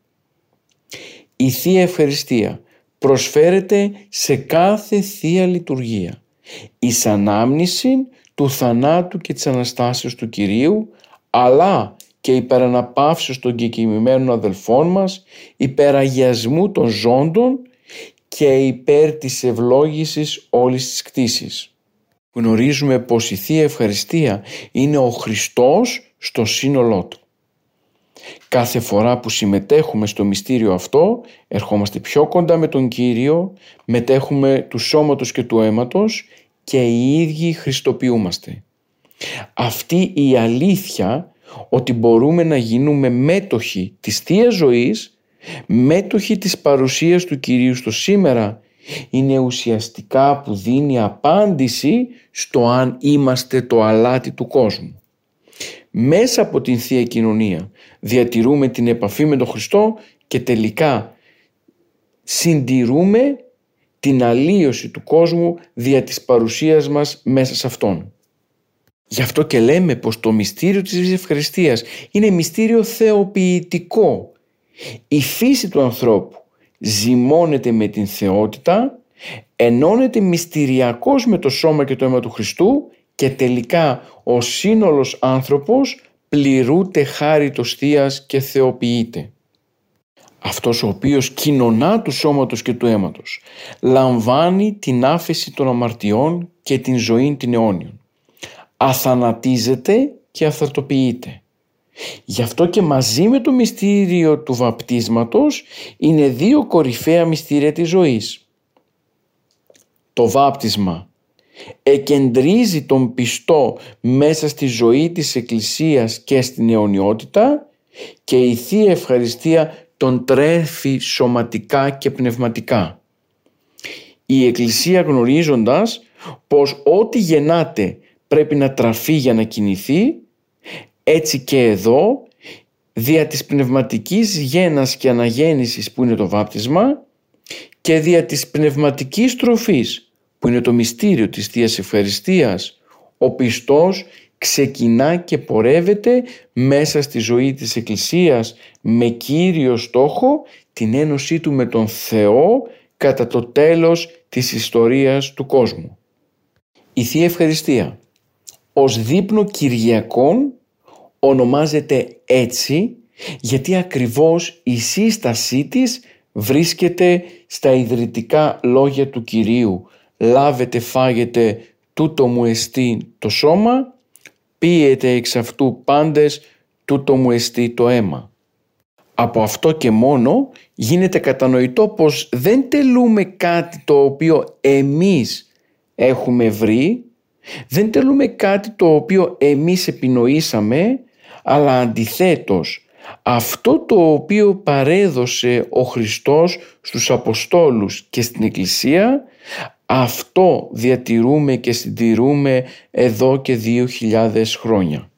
Η Θεία Ευχαριστία προσφέρεται σε κάθε Θεία Λειτουργία εις ανάμνηση του θανάτου και της Αναστάσεως του Κυρίου αλλά και υπεραναπαύσεως των κεκοιμημένων αδελφών μας, υπεραγιασμού των ζώντων και υπέρ της ευλόγησης όλης της κτήσης. Γνωρίζουμε πως η Θεία Ευχαριστία είναι ο Χριστός στο σύνολό του. Κάθε φορά που συμμετέχουμε στο μυστήριο αυτό, ερχόμαστε πιο κοντά με τον Κύριο, μετέχουμε του σώματος και του αίματος και οι ίδιοι χριστοποιούμαστε. Αυτή η αλήθεια ότι μπορούμε να γίνουμε μέτοχοι της θείας Ζωής, μέτοχοι της παρουσίας του Κυρίου στο σήμερα, είναι ουσιαστικά που δίνει απάντηση στο αν είμαστε το αλάτι του κόσμου. Μέσα από την Θεία Κοινωνία διατηρούμε την επαφή με τον Χριστό και τελικά συντηρούμε την αλλίωση του κόσμου δια της παρουσίας μας μέσα σε Αυτόν. Γι' αυτό και λέμε πως το μυστήριο της ευχαριστίας είναι μυστήριο θεοποιητικό. Η φύση του ανθρώπου ζυμώνεται με την θεότητα, ενώνεται μυστηριακός με το σώμα και το αίμα του Χριστού και τελικά ο σύνολος άνθρωπος πληρούται χάρη το Θείας και θεοποιείται. Αυτός ο οποίος κοινωνά του σώματος και του αίματος λαμβάνει την άφεση των αμαρτιών και την ζωή την αιώνιον αθανατίζεται και αυθαρτοποιείται. Γι' αυτό και μαζί με το μυστήριο του βαπτίσματος είναι δύο κορυφαία μυστήρια της ζωής. Το βάπτισμα εκεντρίζει τον πιστό μέσα στη ζωή της Εκκλησίας και στην αιωνιότητα και η Θεία Ευχαριστία τον τρέφει σωματικά και πνευματικά. Η Εκκλησία γνωρίζοντας πως ό,τι γεννάται πρέπει να τραφεί για να κινηθεί, έτσι και εδώ, δια της πνευματικής γένας και αναγέννησης που είναι το βάπτισμα και δια της πνευματικής τροφής που είναι το μυστήριο της Θείας Ευχαριστίας, ο πιστός ξεκινά και πορεύεται μέσα στη ζωή της Εκκλησίας με κύριο στόχο την ένωσή του με τον Θεό κατά το τέλος της ιστορίας του κόσμου. Η Θεία Ευχαριστία ως δείπνο Κυριακών ονομάζεται έτσι γιατί ακριβώς η σύστασή της βρίσκεται στα ιδρυτικά λόγια του Κυρίου «Λάβετε φάγετε τούτο μου εστί το σώμα, πίετε εξ αυτού πάντες τούτο μου εστί το αίμα». Από αυτό και μόνο γίνεται κατανοητό πως δεν τελούμε κάτι το οποίο εμείς έχουμε βρει, δεν τελούμε κάτι το οποίο εμείς επινοήσαμε, αλλά αντιθέτως αυτό το οποίο παρέδωσε ο Χριστός στους Αποστόλους και στην Εκκλησία, αυτό διατηρούμε και συντηρούμε εδώ και δύο χιλιάδες χρόνια.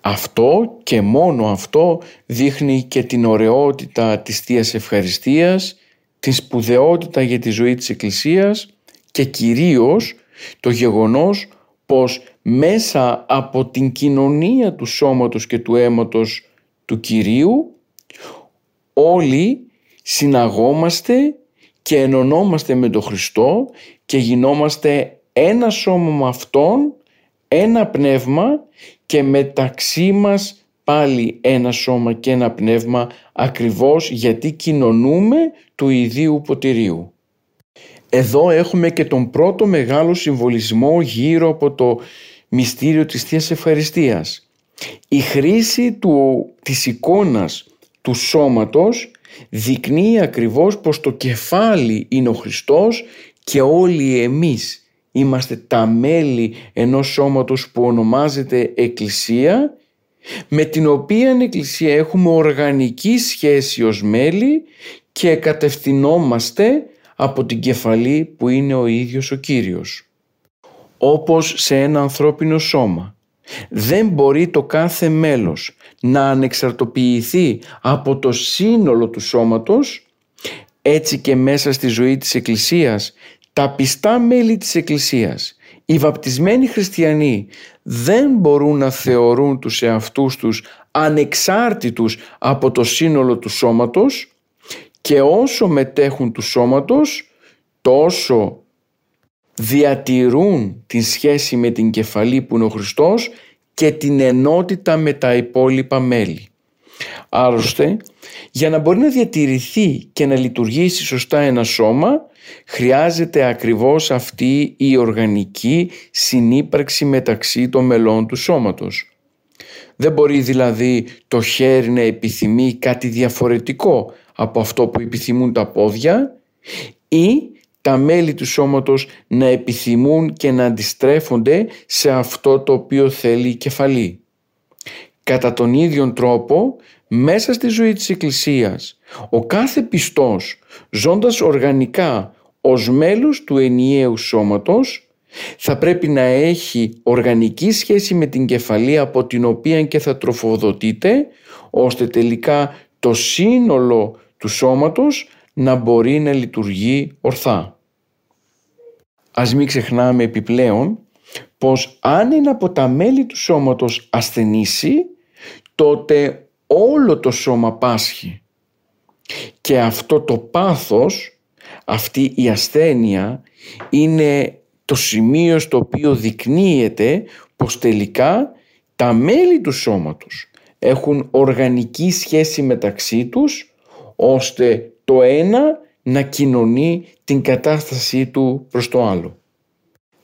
Αυτό και μόνο αυτό δείχνει και την ωραιότητα της Θείας Ευχαριστίας, την σπουδαιότητα για τη ζωή της Εκκλησίας και κυρίως το γεγονός πως μέσα από την κοινωνία του σώματος και του αίματος του Κυρίου όλοι συναγόμαστε και ενωνόμαστε με τον Χριστό και γινόμαστε ένα σώμα με Αυτόν, ένα πνεύμα και μεταξύ μας πάλι ένα σώμα και ένα πνεύμα ακριβώς γιατί κοινωνούμε του ιδίου ποτηρίου. Εδώ έχουμε και τον πρώτο μεγάλο συμβολισμό γύρω από το μυστήριο της Θείας Ευχαριστίας. Η χρήση του, της εικόνας του σώματος δεικνύει ακριβώς πως το κεφάλι είναι ο Χριστός και όλοι εμείς είμαστε τα μέλη ενός σώματος που ονομάζεται Εκκλησία με την οποία Εκκλησία έχουμε οργανική σχέση ως μέλη και κατευθυνόμαστε από την κεφαλή που είναι ο ίδιος ο Κύριος. Όπως σε ένα ανθρώπινο σώμα. Δεν μπορεί το κάθε μέλος να ανεξαρτοποιηθεί από το σύνολο του σώματος έτσι και μέσα στη ζωή της Εκκλησίας τα πιστά μέλη της Εκκλησίας, οι βαπτισμένοι χριστιανοί δεν μπορούν να θεωρούν τους εαυτούς τους ανεξάρτητους από το σύνολο του σώματος και όσο μετέχουν του σώματος τόσο διατηρούν την σχέση με την κεφαλή που είναι ο Χριστός και την ενότητα με τα υπόλοιπα μέλη. Άλλωστε, για να μπορεί να διατηρηθεί και να λειτουργήσει σωστά ένα σώμα, χρειάζεται ακριβώς αυτή η οργανική συνύπαρξη μεταξύ των μελών του σώματος. Δεν μπορεί δηλαδή το χέρι να επιθυμεί κάτι διαφορετικό από αυτό που επιθυμούν τα πόδια ή τα μέλη του σώματος να επιθυμούν και να αντιστρέφονται σε αυτό το οποίο θέλει η κεφαλή. Κατά τον ίδιο τρόπο, μέσα στη ζωή της Εκκλησίας, ο κάθε πιστός, ζώντας οργανικά ως μέλος του ενιαίου σώματος, θα πρέπει να έχει οργανική σχέση με την κεφαλή από την οποία και θα τροφοδοτείται, ώστε τελικά το σύνολο του σώματος να μπορεί να λειτουργεί ορθά. Ας μην ξεχνάμε επιπλέον πως αν είναι από τα μέλη του σώματος ασθενήσει, τότε όλο το σώμα πάσχει. Και αυτό το πάθος, αυτή η ασθένεια είναι το σημείο στο οποίο δεικνύεται πως τελικά τα μέλη του σώματος έχουν οργανική σχέση μεταξύ τους ώστε το ένα να κοινωνεί την κατάστασή του προς το άλλο.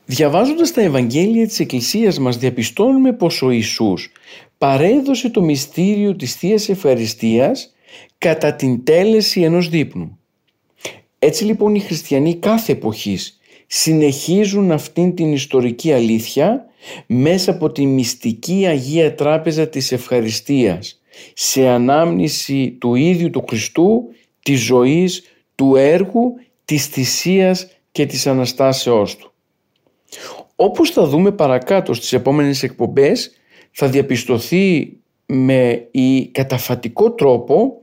Διαβάζοντας τα Ευαγγέλια της Εκκλησίας μας διαπιστώνουμε πως ο Ιησούς παρέδωσε το μυστήριο της Θείας Ευχαριστίας κατά την τέλεση ενός δείπνου. Έτσι λοιπόν οι χριστιανοί κάθε εποχής συνεχίζουν αυτήν την ιστορική αλήθεια μέσα από τη μυστική Αγία Τράπεζα της Ευχαριστίας σε ανάμνηση του ίδιου του Χριστού, της ζωής, του έργου, της θυσίας και της Αναστάσεώς Του. Όπως θα δούμε παρακάτω στις επόμενες εκπομπές θα διαπιστωθεί με η καταφατικό τρόπο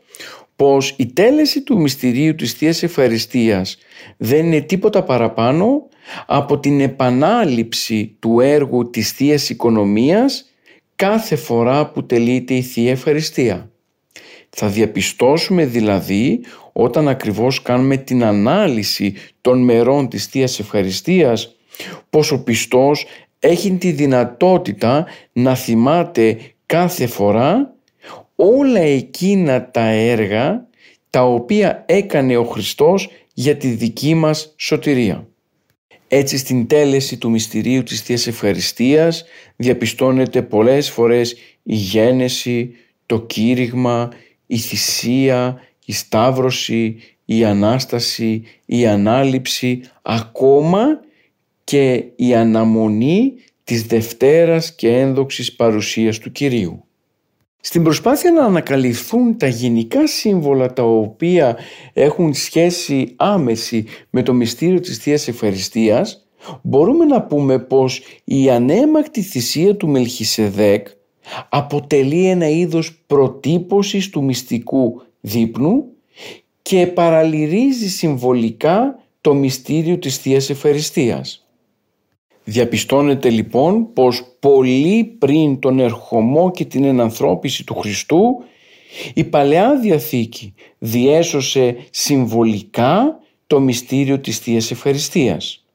πως η τέλεση του μυστηρίου της Θείας Ευχαριστίας δεν είναι τίποτα παραπάνω από την επανάληψη του έργου της Θείας Οικονομίας κάθε φορά που τελείται η Θεία Ευχαριστία. Θα διαπιστώσουμε δηλαδή όταν ακριβώς κάνουμε την ανάλυση των μερών της Θείας Ευχαριστίας πως ο πιστός έχει τη δυνατότητα να θυμάται κάθε φορά όλα εκείνα τα έργα τα οποία έκανε ο Χριστός για τη δική μας σωτηρία. Έτσι στην τέλεση του μυστηρίου της Θείας Ευχαριστίας διαπιστώνεται πολλές φορές η γένεση, το κήρυγμα η θυσία, η σταύρωση, η Ανάσταση, η Ανάληψη, ακόμα και η αναμονή της Δευτέρας και ένδοξης παρουσίας του Κυρίου. Στην προσπάθεια να ανακαλυφθούν τα γενικά σύμβολα τα οποία έχουν σχέση άμεση με το μυστήριο της Θείας Ευχαριστίας, μπορούμε να πούμε πως η ανέμακτη θυσία του Μελχισεδέκ αποτελεί ένα είδος προτύπωσης του μυστικού δείπνου και παραλυρίζει συμβολικά το μυστήριο της Θείας Ευχαριστίας. Διαπιστώνεται λοιπόν πως πολύ πριν τον ερχομό και την ενανθρώπιση του Χριστού η Παλαιά Διαθήκη διέσωσε συμβολικά το μυστήριο της Θείας Ευχαριστίας.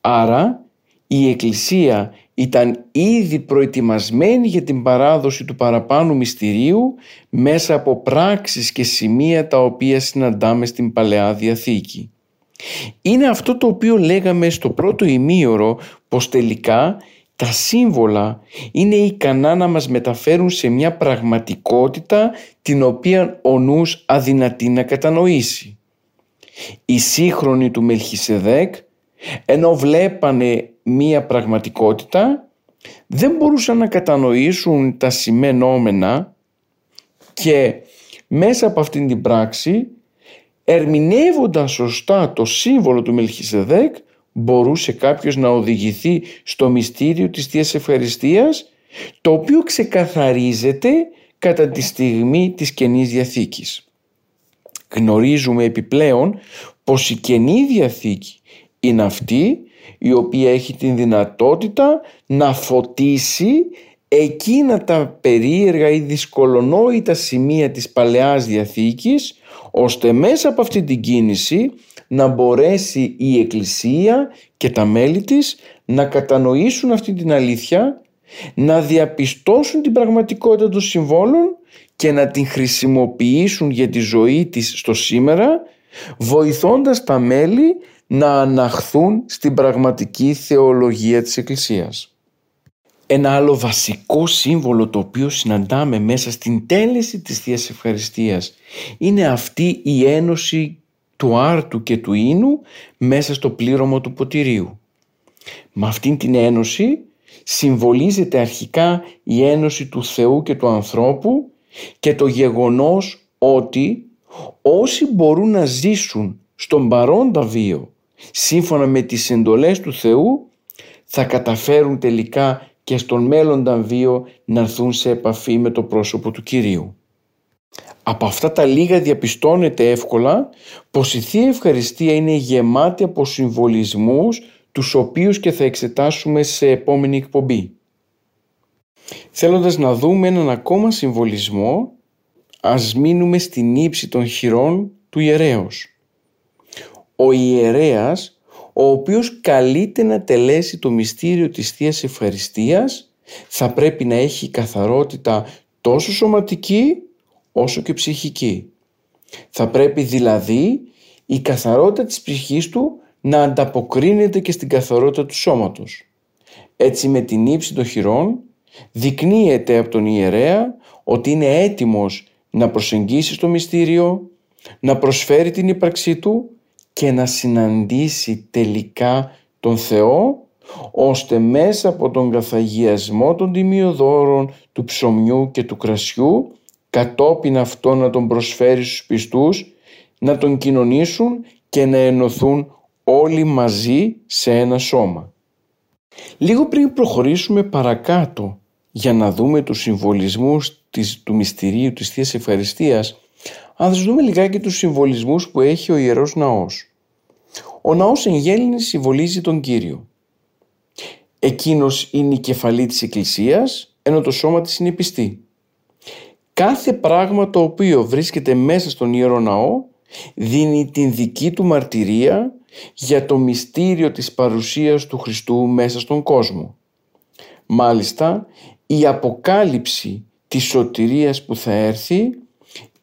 Άρα η Εκκλησία ήταν ήδη προετοιμασμένη για την παράδοση του παραπάνω μυστηρίου μέσα από πράξεις και σημεία τα οποία συναντάμε στην Παλαιά Διαθήκη. Είναι αυτό το οποίο λέγαμε στο πρώτο ημίωρο πως τελικά τα σύμβολα είναι ικανά να μας μεταφέρουν σε μια πραγματικότητα την οποία ο νους αδυνατεί να κατανοήσει. Οι σύγχρονοι του Μελχισεδέκ ενώ βλέπανε μία πραγματικότητα δεν μπορούσαν να κατανοήσουν τα σημενόμενα και μέσα από αυτήν την πράξη ερμηνεύοντας σωστά το σύμβολο του Μελχισεδέκ μπορούσε κάποιος να οδηγηθεί στο μυστήριο της Θείας Ευχαριστίας το οποίο ξεκαθαρίζεται κατά τη στιγμή της Καινής Διαθήκης. Γνωρίζουμε επιπλέον πως η Καινή Διαθήκη είναι αυτή η οποία έχει την δυνατότητα να φωτίσει εκείνα τα περίεργα ή δυσκολονόητα σημεία της Παλαιάς Διαθήκης ώστε μέσα από αυτή την κίνηση να μπορέσει η Εκκλησία και τα μέλη της να κατανοήσουν αυτή την αλήθεια, να διαπιστώσουν την πραγματικότητα των συμβόλων και να την χρησιμοποιήσουν για τη ζωή της στο σήμερα, βοηθώντας τα μέλη να αναχθούν στην πραγματική θεολογία της Εκκλησίας. Ένα άλλο βασικό σύμβολο το οποίο συναντάμε μέσα στην τέλεση της Θείας Ευχαριστίας είναι αυτή η ένωση του άρτου και του ίνου μέσα στο πλήρωμα του ποτηρίου. Με αυτήν την ένωση συμβολίζεται αρχικά η ένωση του Θεού και του ανθρώπου και το γεγονός ότι όσοι μπορούν να ζήσουν στον παρόντα βίο σύμφωνα με τις εντολές του Θεού θα καταφέρουν τελικά και στον μέλλοντα βίο να έρθουν σε επαφή με το πρόσωπο του Κυρίου. Από αυτά τα λίγα διαπιστώνεται εύκολα πως η Θεία Ευχαριστία είναι γεμάτη από συμβολισμούς τους οποίους και θα εξετάσουμε σε επόμενη εκπομπή. Θέλοντας να δούμε έναν ακόμα συμβολισμό, ας μείνουμε στην ύψη των χειρών του ιερέως. Ο ιερέας, ο οποίος καλείται να τελέσει το μυστήριο της Θείας Ευχαριστίας, θα πρέπει να έχει καθαρότητα τόσο σωματική όσο και ψυχική. Θα πρέπει δηλαδή η καθαρότητα της ψυχής του να ανταποκρίνεται και στην καθαρότητα του σώματος. Έτσι με την ύψη των χειρών δεικνύεται από τον ιερέα ότι είναι έτοιμος να προσεγγίσει στο μυστήριο, να προσφέρει την ύπαρξή του και να συναντήσει τελικά τον Θεό ώστε μέσα από τον καθαγιασμό των τιμιοδόρων του ψωμιού και του κρασιού κατόπιν αυτό να τον προσφέρει στους πιστούς, να τον κοινωνήσουν και να ενωθούν όλοι μαζί σε ένα σώμα. Λίγο πριν προχωρήσουμε παρακάτω για να δούμε τους συμβολισμούς της, του μυστηρίου της Θείας Ευχαριστίας, ας δούμε λιγάκι τους συμβολισμούς που έχει ο Ιερός Ναός. Ο Ναός εν γέλνη συμβολίζει τον Κύριο. Εκείνος είναι η κεφαλή της Εκκλησίας, ενώ το σώμα της είναι η πιστή. Κάθε πράγμα το οποίο βρίσκεται μέσα στον Ιερό Ναό δίνει την δική του μαρτυρία για το μυστήριο της παρουσίας του Χριστού μέσα στον κόσμο. Μάλιστα, η αποκάλυψη της σωτηρίας που θα έρθει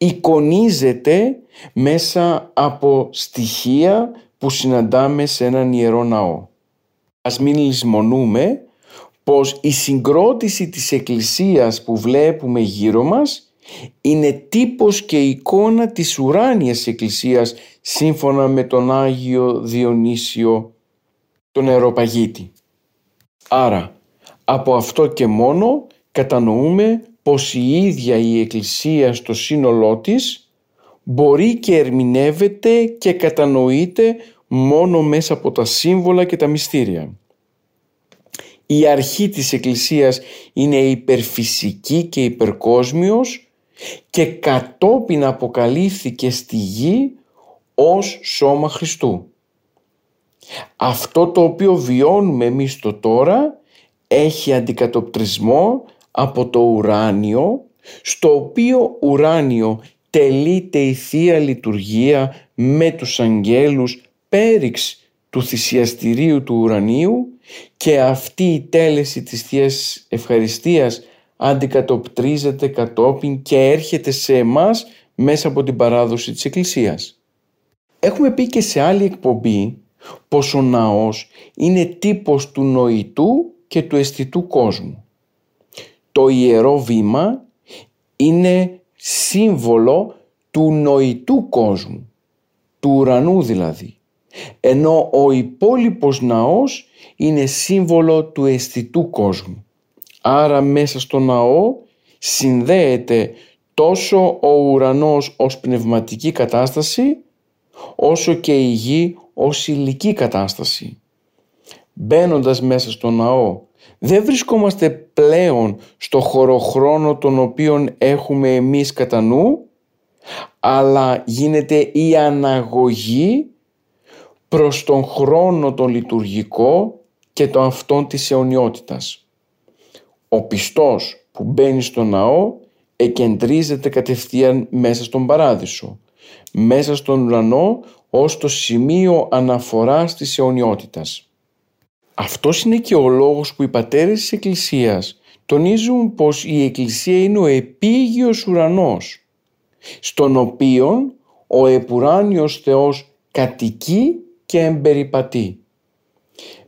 εικονίζεται μέσα από στοιχεία που συναντάμε σε έναν Ιερό Ναό. Ας μην λησμονούμε πως η συγκρότηση της Εκκλησίας που βλέπουμε γύρω μας είναι τύπος και εικόνα της ουράνιας εκκλησίας σύμφωνα με τον Άγιο Διονύσιο τον Αεροπαγίτη. Άρα από αυτό και μόνο κατανοούμε πως η ίδια η Εκκλησία στο σύνολό της μπορεί και ερμηνεύεται και κατανοείται μόνο μέσα από τα σύμβολα και τα μυστήρια. Η αρχή της Εκκλησίας είναι υπερφυσική και υπερκόσμιος και κατόπιν αποκαλύφθηκε στη γη ως σώμα Χριστού. Αυτό το οποίο βιώνουμε εμείς το τώρα έχει αντικατοπτρισμό από το ουράνιο στο οποίο ουράνιο τελείται η Θεία Λειτουργία με τους αγγέλους πέριξ του θυσιαστηρίου του ουρανίου και αυτή η τέλεση της Θείας Ευχαριστίας αντικατοπτρίζεται κατόπιν και έρχεται σε εμάς μέσα από την παράδοση της Εκκλησίας. Έχουμε πει και σε άλλη εκπομπή πως ο ναός είναι τύπος του νοητού και του αισθητού κόσμου. Το ιερό βήμα είναι σύμβολο του νοητού κόσμου, του ουρανού δηλαδή, ενώ ο υπόλοιπος ναός είναι σύμβολο του αισθητού κόσμου. Άρα μέσα στο ναό συνδέεται τόσο ο ουρανός ως πνευματική κατάσταση όσο και η γη ως υλική κατάσταση. Μπαίνοντας μέσα στο ναό δεν βρισκόμαστε πλέον στο χωροχρόνο τον οποίον έχουμε εμείς κατά νου αλλά γίνεται η αναγωγή προς τον χρόνο τον λειτουργικό και το αυτόν της αιωνιότητας. Ο πιστός που μπαίνει στο ναό εκεντρίζεται κατευθείαν μέσα στον παράδεισο, μέσα στον ουρανό ως το σημείο αναφοράς της αιωνιότητας. Αυτός είναι και ο λόγος που οι πατέρες της Εκκλησίας τονίζουν πως η Εκκλησία είναι ο επίγειος ουρανός, στον οποίον ο επουράνιος Θεός κατοικεί και εμπεριπατεί.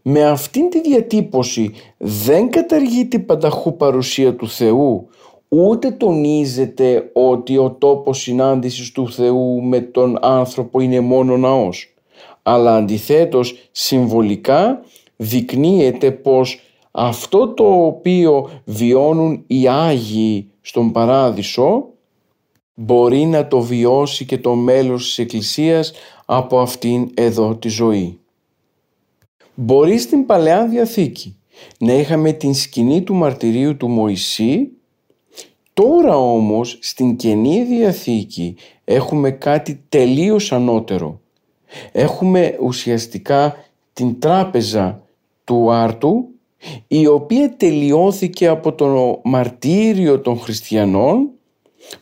Με αυτήν τη διατύπωση δεν καταργεί την πανταχού παρουσία του Θεού, ούτε τονίζεται ότι ο τόπος συνάντησης του Θεού με τον άνθρωπο είναι μόνο ναός, αλλά αντιθέτως συμβολικά δεικνύεται πως αυτό το οποίο βιώνουν οι Άγιοι στον Παράδεισο μπορεί να το βιώσει και το μέλος της Εκκλησίας από αυτήν εδώ τη ζωή. Μπορεί στην Παλαιά Διαθήκη να είχαμε την σκηνή του μαρτυρίου του Μωυσή, τώρα όμως στην Καινή Διαθήκη έχουμε κάτι τελείως ανώτερο. Έχουμε ουσιαστικά την τράπεζα του Άρτου η οποία τελειώθηκε από το μαρτύριο των χριστιανών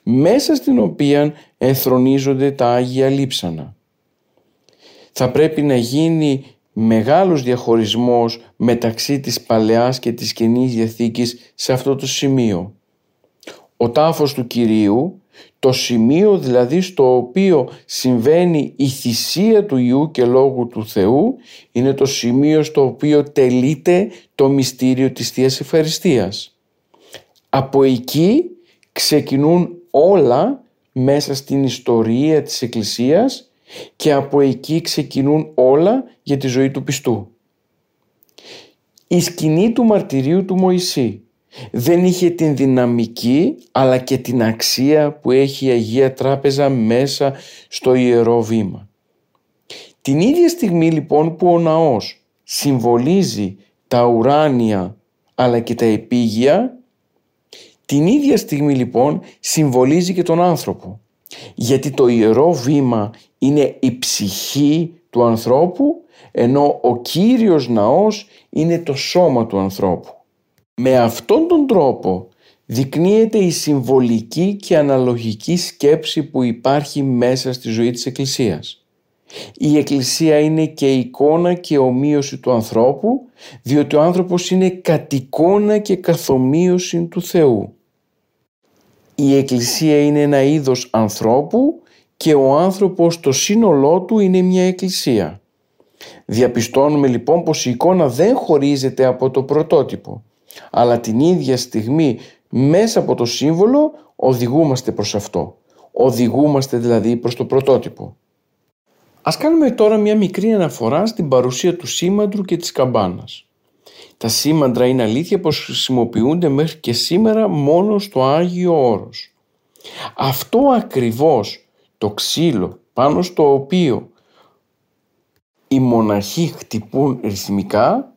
μέσα στην οποία ενθρονίζονται τα Άγια Λείψανα. Θα πρέπει να γίνει μεγάλος διαχωρισμός μεταξύ της Παλαιάς και της Καινής Διαθήκης σε αυτό το σημείο. Ο τάφος του Κυρίου, το σημείο δηλαδή στο οποίο συμβαίνει η θυσία του Ιού και Λόγου του Θεού, είναι το σημείο στο οποίο τελείται το μυστήριο της Θείας Ευχαριστίας. Από εκεί ξεκινούν όλα μέσα στην ιστορία της Εκκλησίας και από εκεί ξεκινούν όλα για τη ζωή του πιστού. Η σκηνή του μαρτυρίου του Μωυσή δεν είχε την δυναμική αλλά και την αξία που έχει η Αγία Τράπεζα μέσα στο Ιερό Βήμα. Την ίδια στιγμή λοιπόν που ο ναός συμβολίζει τα ουράνια αλλά και τα επίγεια, την ίδια στιγμή λοιπόν συμβολίζει και τον άνθρωπο. Γιατί το Ιερό Βήμα είναι η ψυχή του ανθρώπου ενώ ο Κύριος Ναός είναι το σώμα του ανθρώπου. Με αυτόν τον τρόπο δεικνύεται η συμβολική και αναλογική σκέψη που υπάρχει μέσα στη ζωή της Εκκλησίας. Η Εκκλησία είναι και εικόνα και ομοίωση του ανθρώπου διότι ο άνθρωπος είναι κατ' εικόνα και καθομοίωση του Θεού. Η Εκκλησία είναι ένα είδος ανθρώπου και ο άνθρωπος το σύνολό του είναι μια εκκλησία. Διαπιστώνουμε λοιπόν πως η εικόνα δεν χωρίζεται από το πρωτότυπο, αλλά την ίδια στιγμή μέσα από το σύμβολο οδηγούμαστε προς αυτό. Οδηγούμαστε δηλαδή προς το πρωτότυπο. Ας κάνουμε τώρα μια μικρή αναφορά στην παρουσία του σήμαντρου και της καμπάνας. Τα σήμαντρα είναι αλήθεια πως χρησιμοποιούνται μέχρι και σήμερα μόνο στο Άγιο Όρος. Αυτό ακριβώς το ξύλο πάνω στο οποίο οι μοναχοί χτυπούν ρυθμικά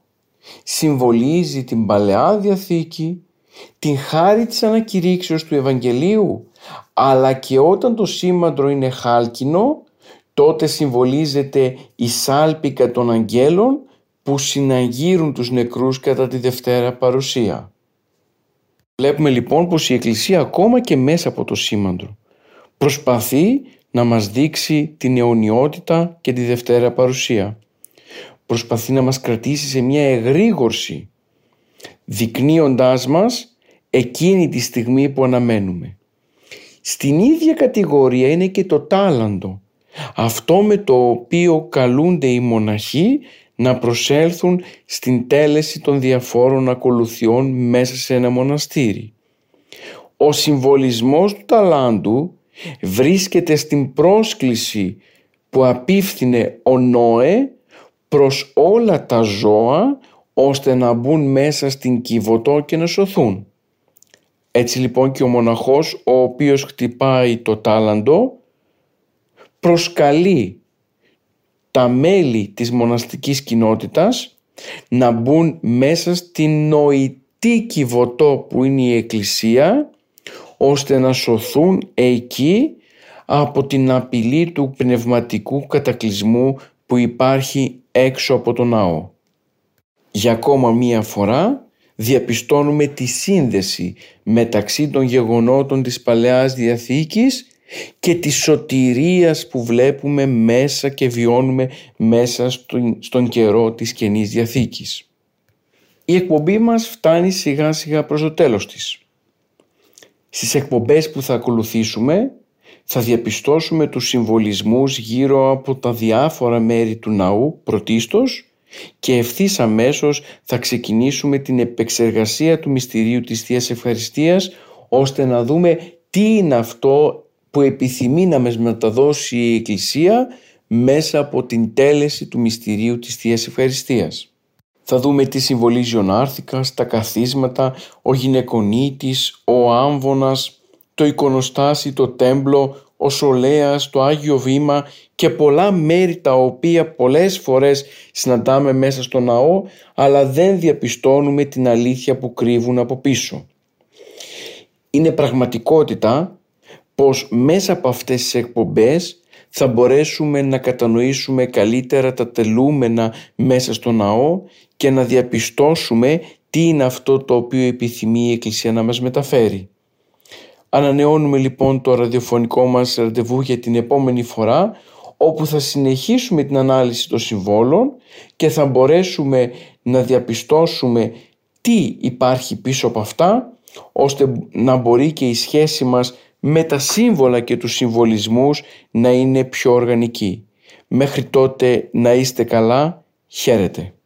συμβολίζει την Παλαιά Διαθήκη, την χάρη της ανακηρύξεως του Ευαγγελίου, αλλά και όταν το σήμαντρο είναι χάλκινο, τότε συμβολίζεται η σάλπικα των αγγέλων που συναγύρουν τους νεκρούς κατά τη Δευτέρα παρουσία. Βλέπουμε λοιπόν πως η Εκκλησία ακόμα και μέσα από το σήμαντρο προσπαθεί να μας δείξει την αιωνιότητα και τη Δευτέρα παρουσία. Προσπαθεί να μας κρατήσει σε μια εγρήγορση δεικνύοντάς μας εκείνη τη στιγμή που αναμένουμε. Στην ίδια κατηγορία είναι και το τάλαντο, αυτό με το οποίο καλούνται οι μοναχοί να προσέλθουν στην τέλεση των διαφόρων ακολουθιών μέσα σε ένα μοναστήρι. Ο συμβολισμός του ταλάντου βρίσκεται στην πρόσκληση που απίφθινε ο Νόε προς όλα τα ζώα ώστε να μπουν μέσα στην Κιβωτό και να σωθούν. Έτσι λοιπόν και ο μοναχός ο οποίος χτυπάει το τάλαντο προσκαλεί τα μέλη της μοναστικής κοινότητας να μπουν μέσα στην νοητή κυβωτό που είναι η Εκκλησία ώστε να σωθούν εκεί από την απειλή του πνευματικού κατακλυσμού που υπάρχει έξω από τον ναό. Για ακόμα μία φορά διαπιστώνουμε τη σύνδεση μεταξύ των γεγονότων της Παλαιάς Διαθήκης και της σωτηρίας που βλέπουμε μέσα και βιώνουμε μέσα στον, στον καιρό της Καινής Διαθήκης. Η εκπομπή μας φτάνει σιγά σιγά προς το τέλος της. Στις εκπομπές που θα ακολουθήσουμε θα διαπιστώσουμε τους συμβολισμούς γύρω από τα διάφορα μέρη του ναού πρωτίστως και ευθύς αμέσως θα ξεκινήσουμε την επεξεργασία του μυστηρίου της Θείας Ευχαριστίας ώστε να δούμε τι είναι αυτό που επιθυμεί να μας μεταδώσει η Εκκλησία μέσα από την τέλεση του μυστηρίου της Θείας Ευχαριστίας. Θα δούμε τι συμβολίζει ο Νάρθικας, τα καθίσματα, ο γυναικονίτης, ο άμβονας, το εικονοστάσι, το τέμπλο, ο Σολέας, το Άγιο Βήμα και πολλά μέρη τα οποία πολλές φορές συναντάμε μέσα στο ναό αλλά δεν διαπιστώνουμε την αλήθεια που κρύβουν από πίσω. Είναι πραγματικότητα πως μέσα από αυτές τις εκπομπές θα μπορέσουμε να κατανοήσουμε καλύτερα τα τελούμενα μέσα στο ναό και να διαπιστώσουμε τι είναι αυτό το οποίο επιθυμεί η Εκκλησία να μας μεταφέρει. Ανανεώνουμε λοιπόν το ραδιοφωνικό μας ραντεβού για την επόμενη φορά όπου θα συνεχίσουμε την ανάλυση των συμβόλων και θα μπορέσουμε να διαπιστώσουμε τι υπάρχει πίσω από αυτά ώστε να μπορεί και η σχέση μας με τα σύμβολα και τους συμβολισμούς να είναι πιο οργανική. Μέχρι τότε να είστε καλά, χαίρετε.